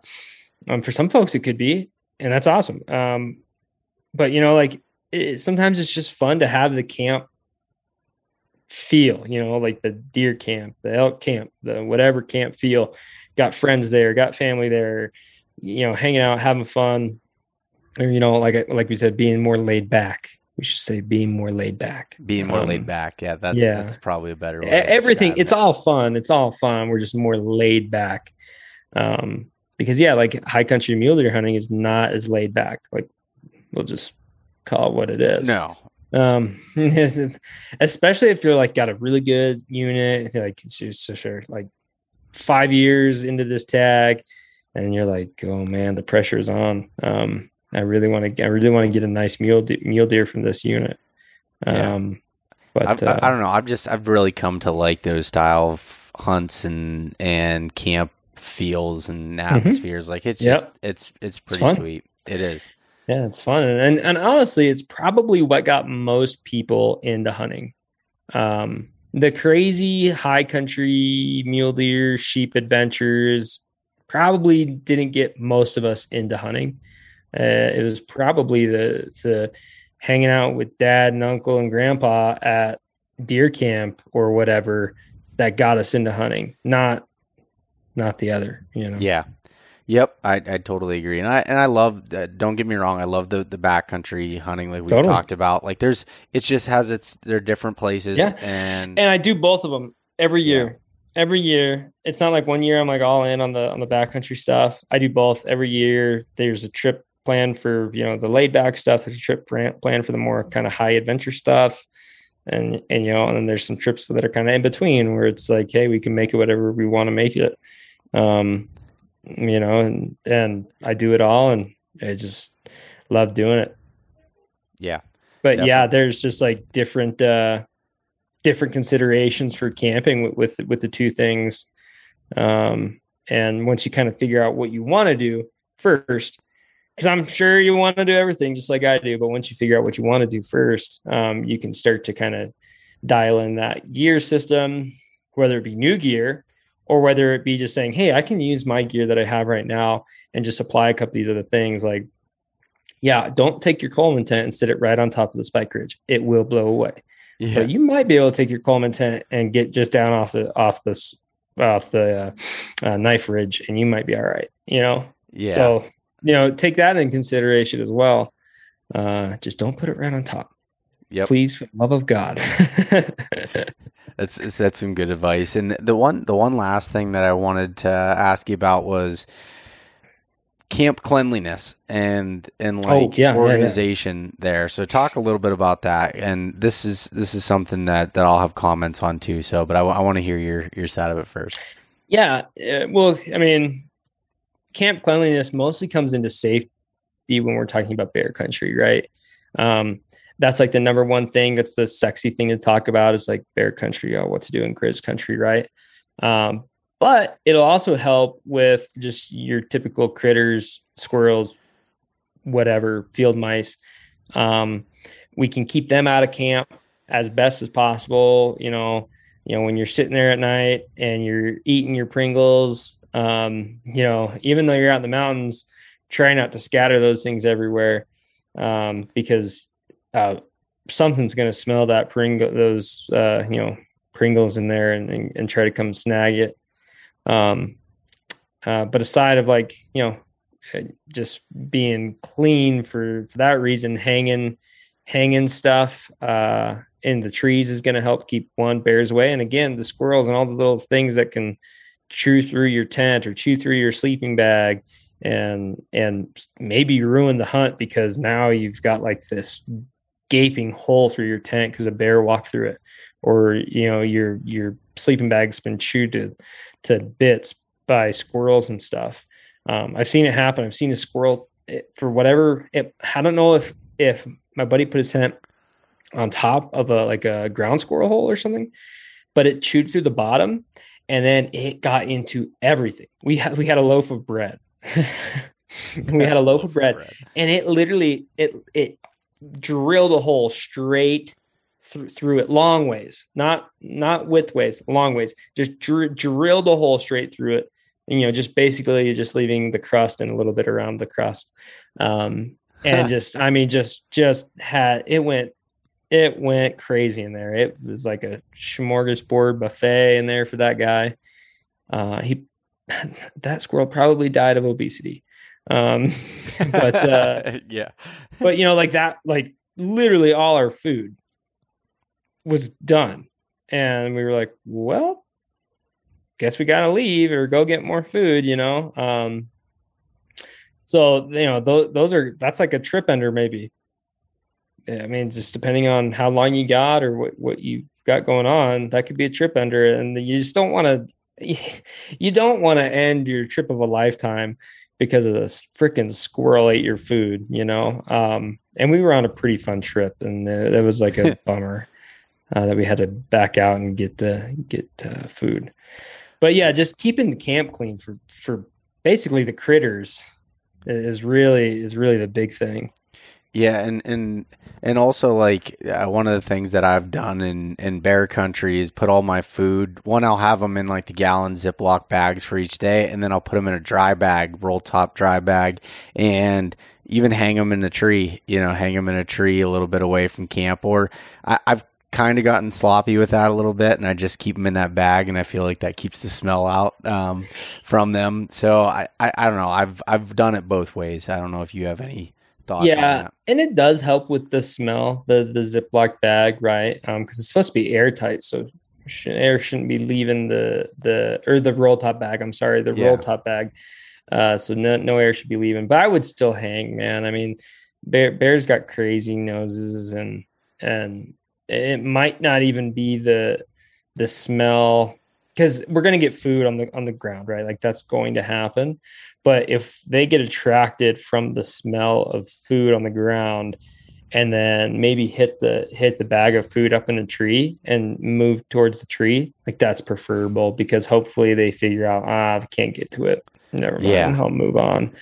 um, for some folks it could be, and that's awesome. Um, but you know, like it, sometimes it's just fun to have the camp feel. You know, like the deer camp, the elk camp, the whatever camp feel. Got friends there, got family there. You know, hanging out, having fun, or you know, like like we said, being more laid back we should say being more laid back. Being more um, laid back. Yeah, that's yeah. that's probably a better way. Everything it's all fun. It's all fun. We're just more laid back. Um because yeah, like high country mule deer hunting is not as laid back. Like we'll just call it what it is. No. Um especially if you're like got a really good unit, like it's just sure like 5 years into this tag and you're like, "Oh man, the pressure's on." Um I really want to. I really want to get a nice mule de- mule deer from this unit. Um, yeah. but uh, I, I, don't know. I've just I've really come to like those style of hunts and and camp feels and mm-hmm. atmospheres. Mm-hmm. Like it's yep. just it's it's pretty it's sweet. It is. Yeah, it's fun, and and honestly, it's probably what got most people into hunting. Um, the crazy high country mule deer sheep adventures probably didn't get most of us into hunting. Uh, it was probably the the hanging out with dad and uncle and grandpa at deer camp or whatever that got us into hunting, not not the other. You know. Yeah. Yep, I, I totally agree, and I and I love. Uh, don't get me wrong, I love the the backcountry hunting like we totally. talked about. Like, there's it just has its they're different places. Yeah, and and I do both of them every year. Yeah. Every year, it's not like one year I'm like all in on the on the backcountry stuff. I do both every year. There's a trip plan for you know the laid back stuff there's a trip plan for the more kind of high adventure stuff. And and you know and then there's some trips that are kind of in between where it's like hey we can make it whatever we want to make it. Um you know and and i do it all and i just love doing it. Yeah but definitely. yeah there's just like different uh different considerations for camping with with, with the two things. Um and once you kind of figure out what you want to do first because I'm sure you want to do everything just like I do. But once you figure out what you want to do first, um, you can start to kind of dial in that gear system, whether it be new gear or whether it be just saying, Hey, I can use my gear that I have right now and just apply a couple of these other things like yeah, don't take your Coleman tent and sit it right on top of the spike ridge. It will blow away. Yeah. But you might be able to take your Coleman tent and get just down off the off this off the uh, uh, knife ridge, and you might be all right. You know. Yeah. So you know, take that in consideration as well. Uh, just don't put it right on top. Yeah. Please, for the love of God. that's that's some good advice. And the one the one last thing that I wanted to ask you about was camp cleanliness and and oh, like oh, yeah, organization yeah, yeah. there. So talk a little bit about that. And this is this is something that that I'll have comments on too. So, but I, I want to hear your your side of it first. Yeah. Uh, well, I mean, camp cleanliness mostly comes into safety when we're talking about bear country, right? Um, that's like the number one thing. That's the sexy thing to talk about is like bear country, oh, what to do in grizz country, right? Um, but it'll also help with just your typical critters, squirrels, whatever, field mice. Um, we can keep them out of camp as best as possible. You know, you know, when you're sitting there at night and you're eating your Pringles, um, you know, even though you're out in the mountains, try not to scatter those things everywhere um, because uh, something's going to smell that Pringle, those, uh, you know, Pringles in there and, and, and, try to come snag it. Um, uh, but aside of like, you know, uh, just being clean for, for that reason, hanging, hanging stuff uh, in the trees is going to help keep one bears away. And again, the squirrels and all the little things that can chew through your tent or chew through your sleeping bag and and maybe ruin the hunt because now you've got like this gaping hole through your tent because a bear walked through it, or you know your your sleeping bag's been chewed to to bits by squirrels and stuff. Um, I've seen it happen. I've seen a squirrel it, for whatever. It, I don't know if if my buddy put his tent on top of a like a ground squirrel hole or something, but it chewed through the bottom, and then it got into everything. We had we had a loaf of bread. we had a loaf of bread, and it literally it it drilled a hole straight th- through it long ways, not not width ways, long ways. Just dr- drilled a hole straight through it, and you know, just basically just leaving the crust and a little bit around the crust. Um, and just, I mean, just just had it went it went crazy in there. It was like a smorgasbord buffet in there for that guy. Uh, he that squirrel probably died of obesity. Um, but uh, yeah, but you know, like that, like literally all our food was done, and we were like, well, guess we gotta leave or go get more food, you know. Um, so you know, those those are that's like a trip ender, maybe. I mean, just depending on how long you got or what what you've got going on, that could be a trip ender, and you just don't want to. You don't want to end your trip of a lifetime because of this freaking squirrel ate your food, you know. Um, and we were on a pretty fun trip, and that was like a bummer uh, that we had to back out and get uh, get uh, food. But yeah, just keeping the camp clean for for basically the critters is really is really the big thing. Yeah, and and and also like uh, one of the things that I've done in in bear country is put all my food. One, I'll have them in like the gallon Ziploc bags for each day, and then I'll put them in a dry bag, roll top dry bag, and even hang them in a tree. You know, hang them in a tree a little bit away from camp. Or I, I've kind of gotten sloppy with that a little bit, and I just keep them in that bag, and I feel like that keeps the smell out um, from them. So I, I, I don't know. I've I've done it both ways. I don't know if you have any thoughts yeah and it does help with the smell the the ziploc bag right? Um because it's supposed to be airtight so air shouldn't be leaving the the or the roll top bag i'm sorry the yeah. roll top bag. Uh so no, no air should be leaving but i would still hang man. I mean bear, bears got crazy noses and and it might not even be the the smell because we're going to get food on the on the ground right? Like that's going to happen. But if they get attracted from the smell of food on the ground and then maybe hit the hit the bag of food up in the tree and move towards the tree like that's preferable because hopefully they figure out ah i can't get to it. Never mind. Yeah. i'll move on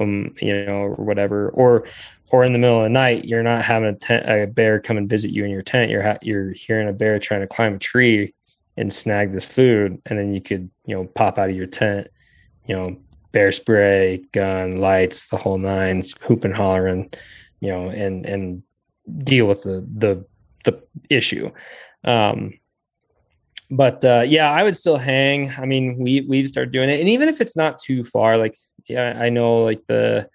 um you know or whatever. Or or in the middle of the night you're not having a, tent, a bear come and visit you in your tent. You're ha- you're hearing a bear trying to climb a tree and snag this food and then you could you know pop out of your tent you know bear spray, gun, lights, the whole nines, hoop and hollering, you know, and and deal with the the the issue. Um, but uh, yeah, I would still hang. I mean, we we've started doing it, and even if it's not too far, like yeah, I know like the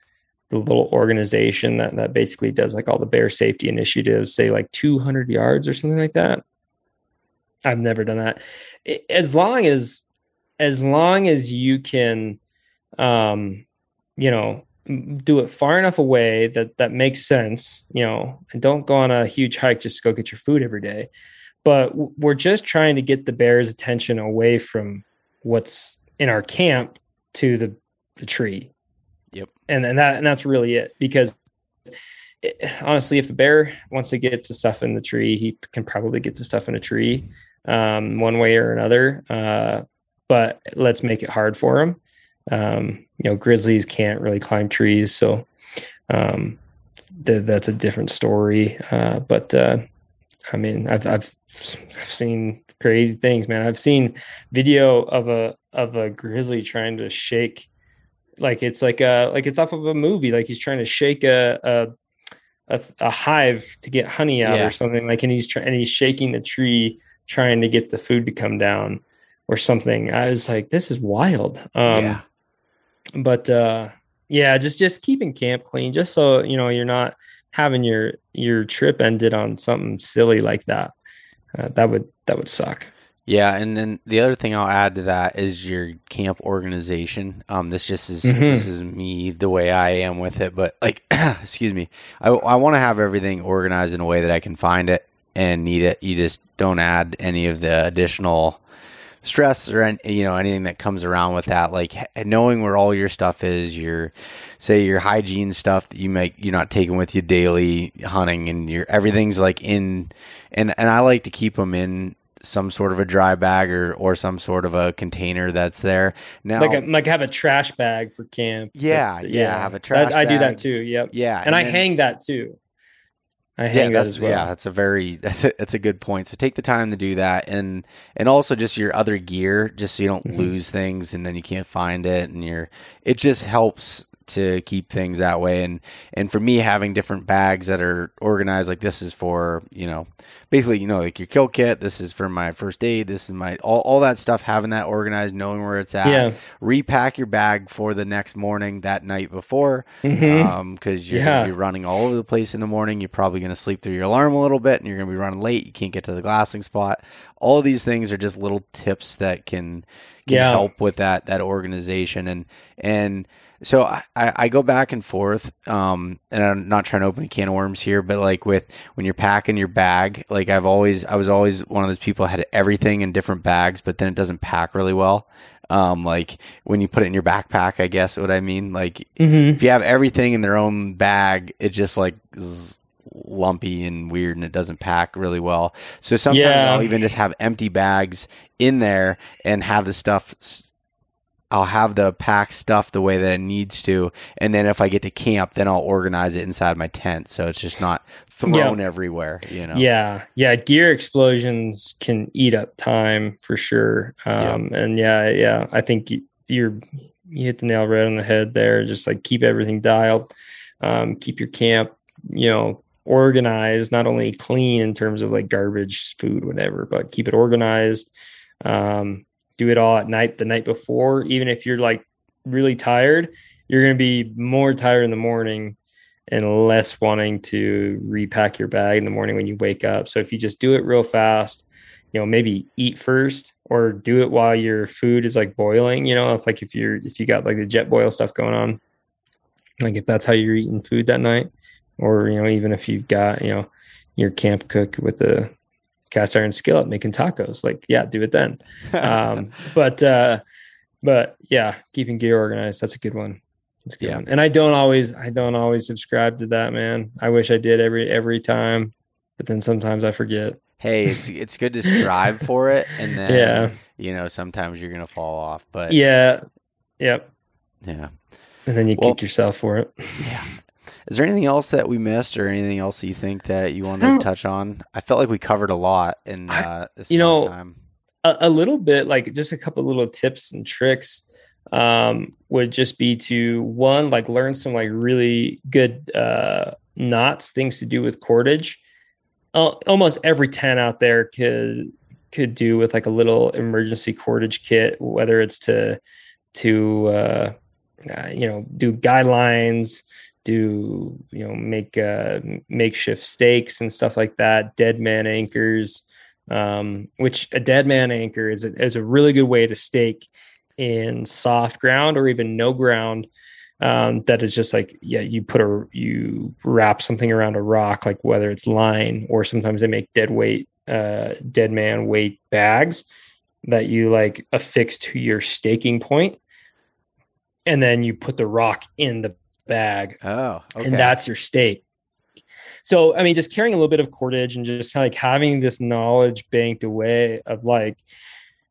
the little organization that that basically does like all the bear safety initiatives, say like 200 yards or something like that. I've never done that. As long as as long as you can um you know do it far enough away that that makes sense you know and don't go on a huge hike just to go get your food every day. But we're just trying to get the bears attention away from what's in our camp to the, the tree. Yep. And and that and that's really it because it, honestly if a bear wants to get to stuff in the tree he can probably get to stuff in a tree um, one way or another uh, but let's make it hard for them. um, you know, grizzlies can't really climb trees, so um, th- that's a different story. Uh, but uh, I mean, I've, I've seen crazy things, man. I've seen video of a of a grizzly trying to shake, like it's like a like it's off of a movie, like he's trying to shake a a a, a hive to get honey out yeah. or something like, and he's trying and he's shaking the tree trying to get the food to come down or something. I was like, this is wild. Um, yeah but uh yeah just just keeping camp clean just so you know you're not having your your trip ended on something silly like that uh, that would that would suck yeah and then the other thing i'll add to that is your camp organization um this just is mm-hmm. this is me the way i am with it but like excuse me i, I want to have everything organized in a way that i can find it and need it you just don't add any of the additional stress or any, you know anything that comes around with that. Like knowing where all your stuff is your say your hygiene stuff that you make you're not taking with you daily hunting and your everything's like in and and I like to keep them in some sort of a dry bag or or some sort of a container that's there. Now like a, like have a trash bag for camp. Yeah yeah, yeah. have a trash I, I do that too yep. Yeah and, and I then, hang that too I hang yeah, that as well. Yeah, that's a very that's a, that's a good point. So take the time to do that, and and also just your other gear, just so you don't mm-hmm. lose things and then you can't find it, and you're it just helps to keep things that way and and for me having different bags that are organized like this is for you know basically you know like your kill kit this is for my first aid this is my all, all that stuff having that organized knowing where it's at yeah. repack your bag for the next morning that night before because mm-hmm. um, you're yeah. gonna be running all over the place in the morning you're probably gonna sleep through your alarm a little bit and you're gonna be running late you can't get to the glassing spot all these things are just little tips that can can yeah. help with that that organization and and so I, I go back and forth, um, and I'm not trying to open a can of worms here, but like with when you're packing your bag, like I've always, I was always one of those people had everything in different bags, but then it doesn't pack really well. Um, like when you put it in your backpack, I guess what I mean. Like mm-hmm. if you have everything in their own bag, it just like lumpy and weird and it doesn't pack really well. So sometimes yeah. I'll even just have empty bags in there and have the stuff I'll have the pack stuff the way that it needs to, and then if I get to camp, then I'll organize it inside my tent, so it's just not thrown everywhere. You know. Yeah, yeah. Gear explosions can eat up time for sure. Um, And yeah, yeah. I think you're you hit the nail right on the head there. Just like keep everything dialed, um, keep your camp, you know, organized. Not only clean in terms of like garbage, food, whatever, but keep it organized. Um, do it all at night the night before. Even if you're like really tired you're going to be more tired in the morning and less wanting to repack your bag in the morning when you wake up. So if you just do it real fast you know maybe eat first or do it while your food is like boiling you know if like if you're if you got like the Jetboil stuff going on like if that's how you're eating food that night or you know even if you've got you know your camp cook with the cast iron skillet making tacos. Like, yeah, do it then. um, but uh, but yeah, keeping gear organized. That's a good one. That's good. Yeah. One. And I don't always I don't always subscribe to that, man. I wish I did every every time, but then sometimes I forget. Hey, it's it's good to strive for it, and then yeah, you know sometimes you're gonna fall off. But yeah, yep, yeah, and then you well, kick yourself for it. Yeah, is there anything else that we missed, or anything else that you think that you wanted to touch on? I felt like we covered a lot in uh, this you know time. A, a, little bit, like just a couple little tips and tricks. um, would just be to one like learn some like really good uh, knots, things to do with cordage. Uh, almost every tent out there could could do with like a little emergency cordage kit, whether it's to to uh, uh, you know do guidelines, do you know make uh, makeshift stakes and stuff like that, dead man anchors. Um, which a dead man anchor is a, is a really good way to stake in soft ground or even no ground um, that is just like yeah you put a you wrap something around a rock like whether it's line or sometimes they make dead weight uh, dead man weight bags that you like affix to your staking point and then you put the rock in the bag oh okay. and that's your stake so i mean just carrying a little bit of cordage and just like having this knowledge banked away of like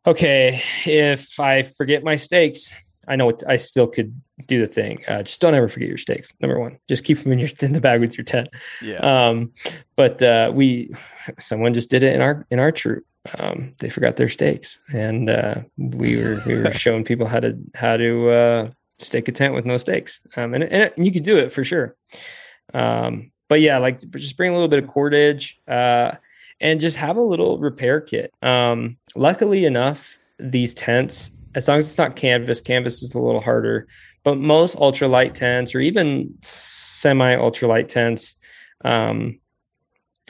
okay if i forget my stakes I know I still could do the thing. Uh, just don't ever forget your stakes. Number one, just keep them in your in the bag with your tent. Yeah. Um, but uh, we, someone just did it in our in our troop. Um, they forgot their stakes, and uh, we were we were showing people how to how to uh, stake a tent with no stakes. Um, and, and, and you could do it for sure. Um, but yeah, like just bring a little bit of cordage, uh, and just have a little repair kit. Um, luckily enough, these tents as long as it's not canvas, canvas is a little harder. But most ultralight tents or even semi ultralight tents um,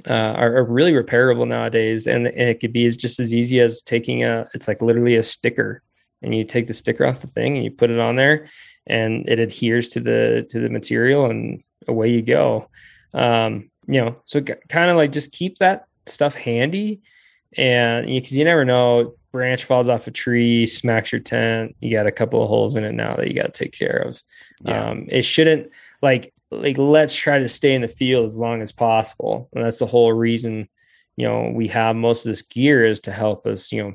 uh, are, are, really repairable nowadays, and, and, it could be as just as easy as taking a. It's like literally a sticker, and you take the sticker off the thing and you put it on there, and it adheres to the to the material, and away you go. Um, you know, so kind of like just keep that stuff handy, and because you, you never know branch falls off a tree, smacks your tent, you got a couple of holes in it now that you got to take care of. Yeah. Um, it shouldn't like like let's try to stay in the field as long as possible, and that's the whole reason. You know, we have most of this gear is to help us. You know,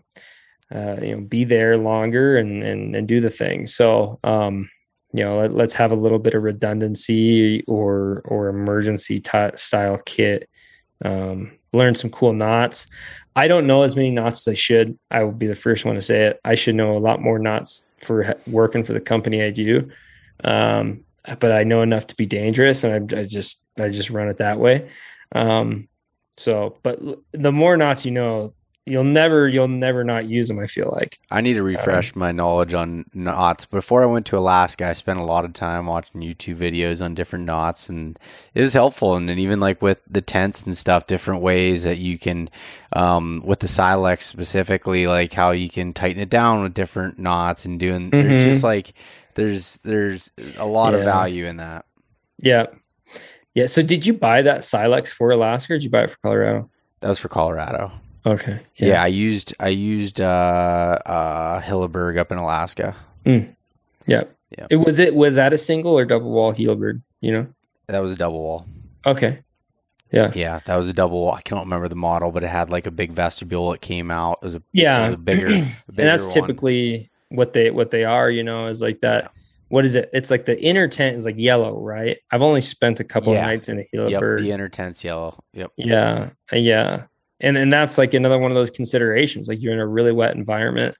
uh, you know, be there longer and and and do the thing. So, um, you know, let, us have a little bit of redundancy or or emergency t- style kit. Um, learn some cool knots. I don't know as many knots as I should. I will be the first one to say it. I should know a lot more knots for working for the company I do. Um, but I know enough to be dangerous, and I, I just I just run it that way. Um, so, but the more knots you know, you'll never you'll never not use them i feel like. I need to refresh um, my knowledge on knots. Before i went to alaska i spent a lot of time watching youtube videos on different knots and it is helpful. And then even like with the tents and stuff different ways that you can um, with the silex specifically like how you can tighten it down with different knots and doing mm-hmm. there's just like there's there's a lot yeah. of value in that. Yeah. Yeah so did you buy that silex for alaska or did you buy it for colorado? That was for colorado Okay. Yeah. yeah, I used I used uh uh Hilleberg up in Alaska. Mm. Yeah. Yeah. It was it was that a single or double wall Hilleberg, you know? That was a double wall. Okay. Yeah. Yeah, that was a double wall. I can't remember the model, but it had like a big vestibule that came out. It was a yeah, was a bigger, a bigger and that's one. typically what they what they are, you know, is like that. Yeah. What is it? It's like the inner tent is like yellow, right? I've only spent a couple yeah. nights in a Hilleberg. Yep, the inner tent's yellow. Yep. Yeah. Yeah and and that's like another one of those considerations like you're in a really wet environment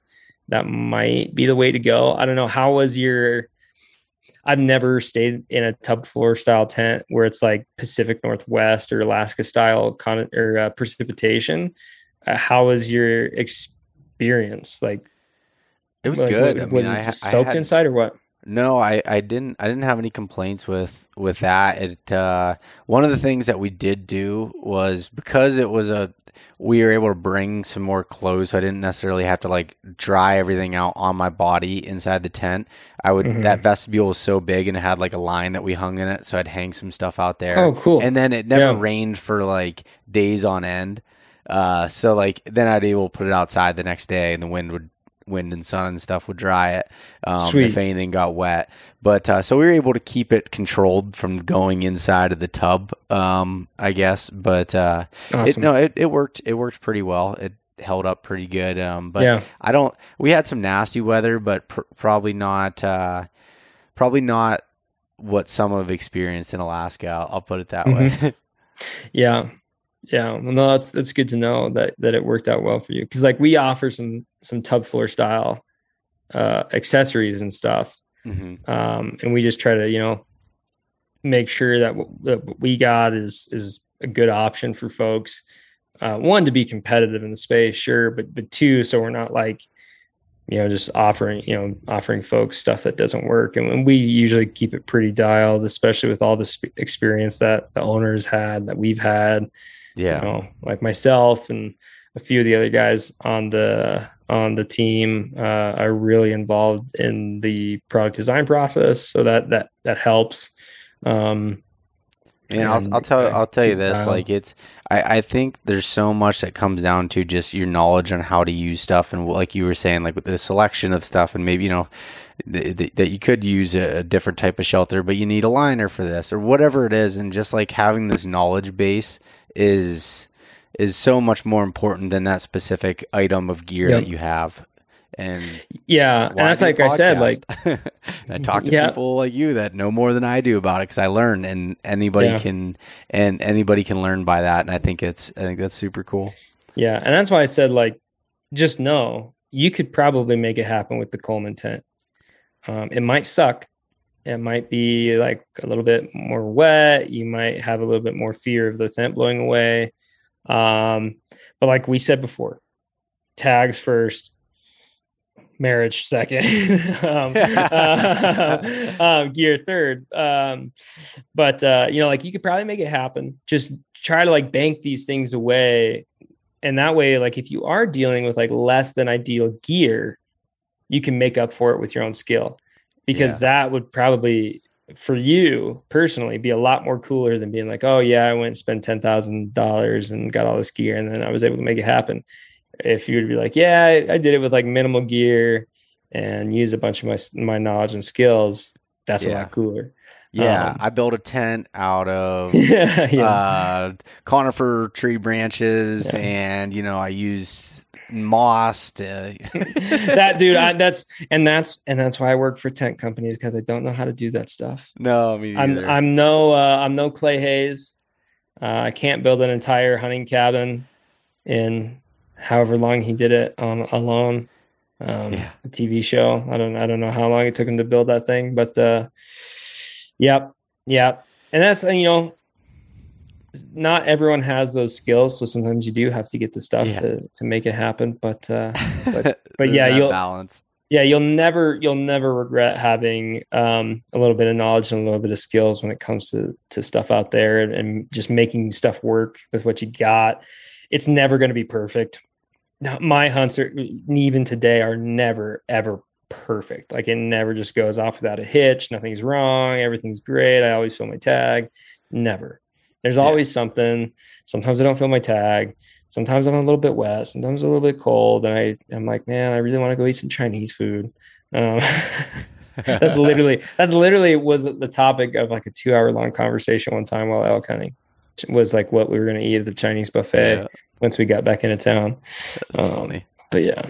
that might be the way to go. I don't know how was your i've never stayed in a tub floor style tent where it's like pacific northwest or alaska style con or uh, precipitation. Uh, how was your experience? Like it was like, good. was, I mean, it just soaked I had, inside or what no, I, I didn't I didn't have any complaints with with that. It uh, one of the things that we did do was because it was a we were able to bring some more clothes, so I didn't necessarily have to like dry everything out on my body inside the tent. I would mm-hmm. that vestibule was so big and it had like a line that we hung in it, so I'd hang some stuff out there. Oh, cool! And then it never yeah. rained for like days on end. Uh, so like then I'd be able to put it outside the next day, and the wind would wind and sun and stuff would dry it um, if anything got wet. But uh, so we were able to keep it controlled from going inside of the tub, um, I guess. But uh, awesome. it, no, it, it worked. It worked pretty well. It held up pretty good. Um, but yeah. I don't. We had some nasty weather, but pr- probably not. Uh, probably not what some have experienced in Alaska. I'll, I'll put it that mm-hmm. way. yeah, yeah, well, no, that's that's good to know that that it worked out well for you because like we offer some some tub floor style uh, accessories and stuff. Mm-hmm. Um, and we just try to, you know, make sure that what, that what, we got is is a good option for folks. Uh, one to be competitive in the space, sure, but but two, so we're not like, you know, just offering you know offering folks stuff that doesn't work. And, and we usually keep it pretty dialed, especially with all the sp- experience that the owners had that we've had. Yeah, you know, like myself and a few of the other guys on the on the team uh, are really involved in the product design process, so that that that helps. Um, and I'll, I'll tell I'll tell you this like it's I, I think there's so much that comes down to just your knowledge on how to use stuff and like you were saying like with the selection of stuff and maybe you know th- th- that you could use a, a, different type of shelter but you need a liner for this or whatever it is. And just like having this knowledge base is is so much more important than that specific item of gear yep. that you have and yeah and that's like i said like i talk to yeah. people like you that know more than i do about it because i learn and anybody yeah. can and anybody can learn by that and i think it's i think that's super cool yeah and that's why i said like just know you could probably make it happen with the coleman tent um, it might suck it might be like a little bit more wet you might have a little bit more fear of the tent blowing away um, but like we said before tags first marriage second, um, uh, um, gear third. Um, but uh, you know, like you could probably make it happen. Just try to like bank these things away, and that way, like if you are dealing with like less than ideal gear, you can make up for it with your own skill, because yeah. that would probably for you personally be a lot more cooler than being like, oh yeah, I went and spent ten thousand dollars and got all this gear, and then I was able to make it happen if you would be like, yeah, I, I, did it with like minimal gear and use a bunch of my my knowledge and skills, that's yeah. a lot cooler. Yeah, um, I built a tent out of yeah, yeah. Uh, conifer tree branches, and you know I used moss. To... that dude, I, that's and that's and that's why I work for tent companies because I don't know how to do that stuff. No, me I'm I'm no uh, I'm no Clay Hayes. Uh, I can't build an entire hunting cabin in however long he did it on alone. Um, yeah. the TV show. I don't I don't know how long it took him to build that thing, but uh, yep, yep. And that's you know, not everyone has those skills, so sometimes you do have to get the stuff yeah. to to make it happen. But uh, but, but yeah, you'll balance. Yeah, you'll never you'll never regret having um, a little bit of knowledge and a little bit of skills when it comes to to stuff out there and, and just making stuff work with what you got. It's never going to be perfect my hunts are even today are never ever perfect. Like it never just goes off without a hitch. Nothing's wrong. Everything's great. I always fill my tag. Never. There's yeah. always something. Sometimes I don't feel my tag. Sometimes I'm a little bit wet. Sometimes a little bit cold. And I, I'm like, man, I really want to go eat some Chinese food. Um, that's literally, that's literally was the topic of like a two hour long conversation one time while elk hunting was like what we were going to eat at the Chinese buffet. Yeah once we got back into town. That's um, funny. But yeah.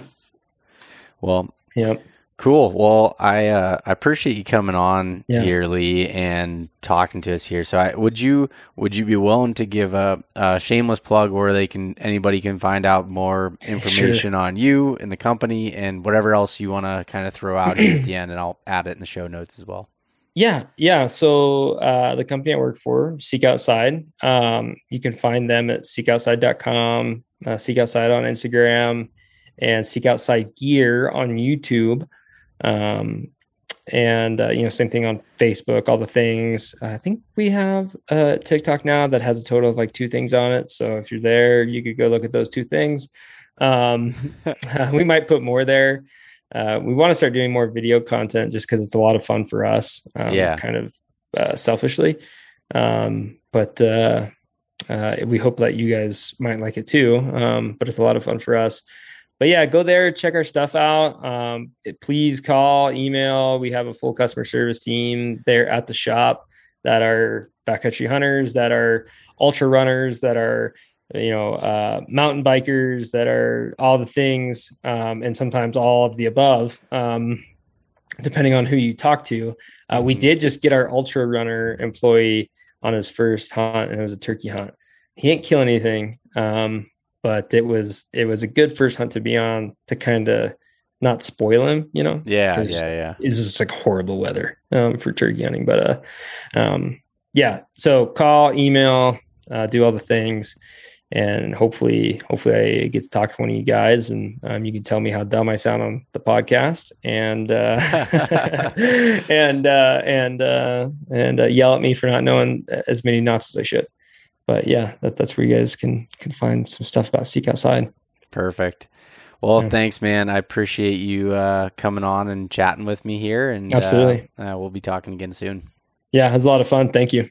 Well, yeah. Cool. Well, I uh, I appreciate you coming on yeah. here, Lee, and talking to us here. So, I, would you would you be willing to give a, a, shameless plug where they can anybody can find out more information sure. on you and the company and whatever else you want to kind of throw out here at the end, and I'll add it in the show notes as well. Yeah, yeah. So uh, the company I work for, Seek Outside, um, you can find them at seekoutside.com, uh, Seek Outside on Instagram, and Seek Outside Gear on YouTube. Um, and uh, you know, same thing on Facebook, all the things. I think we have a TikTok now that has a total of like two things on it. So if you're there, you could go look at those two things. Um, we might put more there uh, we want to start doing more video content just because it's a lot of fun for us. Um, yeah, kind of uh, selfishly, um, but uh, uh, we hope that you guys might like it too. Um, but it's a lot of fun for us. But yeah, go there, check our stuff out. Um, please call, email. We have a full customer service team there at the shop that are backcountry hunters, that are ultra runners, that are you know, uh, mountain bikers that are all the things, um, and sometimes all of the above, um, depending on who you talk to. Uh, we mm-hmm. did just get our ultra runner employee on his first hunt, and it was a turkey hunt. He didn't kill anything, um, but it was it was a good first hunt to be on to kind of not spoil him, you know? Yeah, yeah, yeah. It's just like horrible weather um, for turkey hunting. But uh, um, yeah, so call, email, uh, do all the things. And hopefully, hopefully I get to talk to one of you guys and um, you can tell me how dumb I sound on the podcast and, uh, and, uh, and, uh, and uh, yell at me for not knowing as many knots as I should. But yeah, that, that's where you guys can, can find some stuff about Seek Outside. Perfect. Well, yeah. thanks, man. I appreciate you uh, coming on and chatting with me here. And absolutely, uh, uh, we'll be talking again soon. Yeah, it was a lot of fun. Thank you.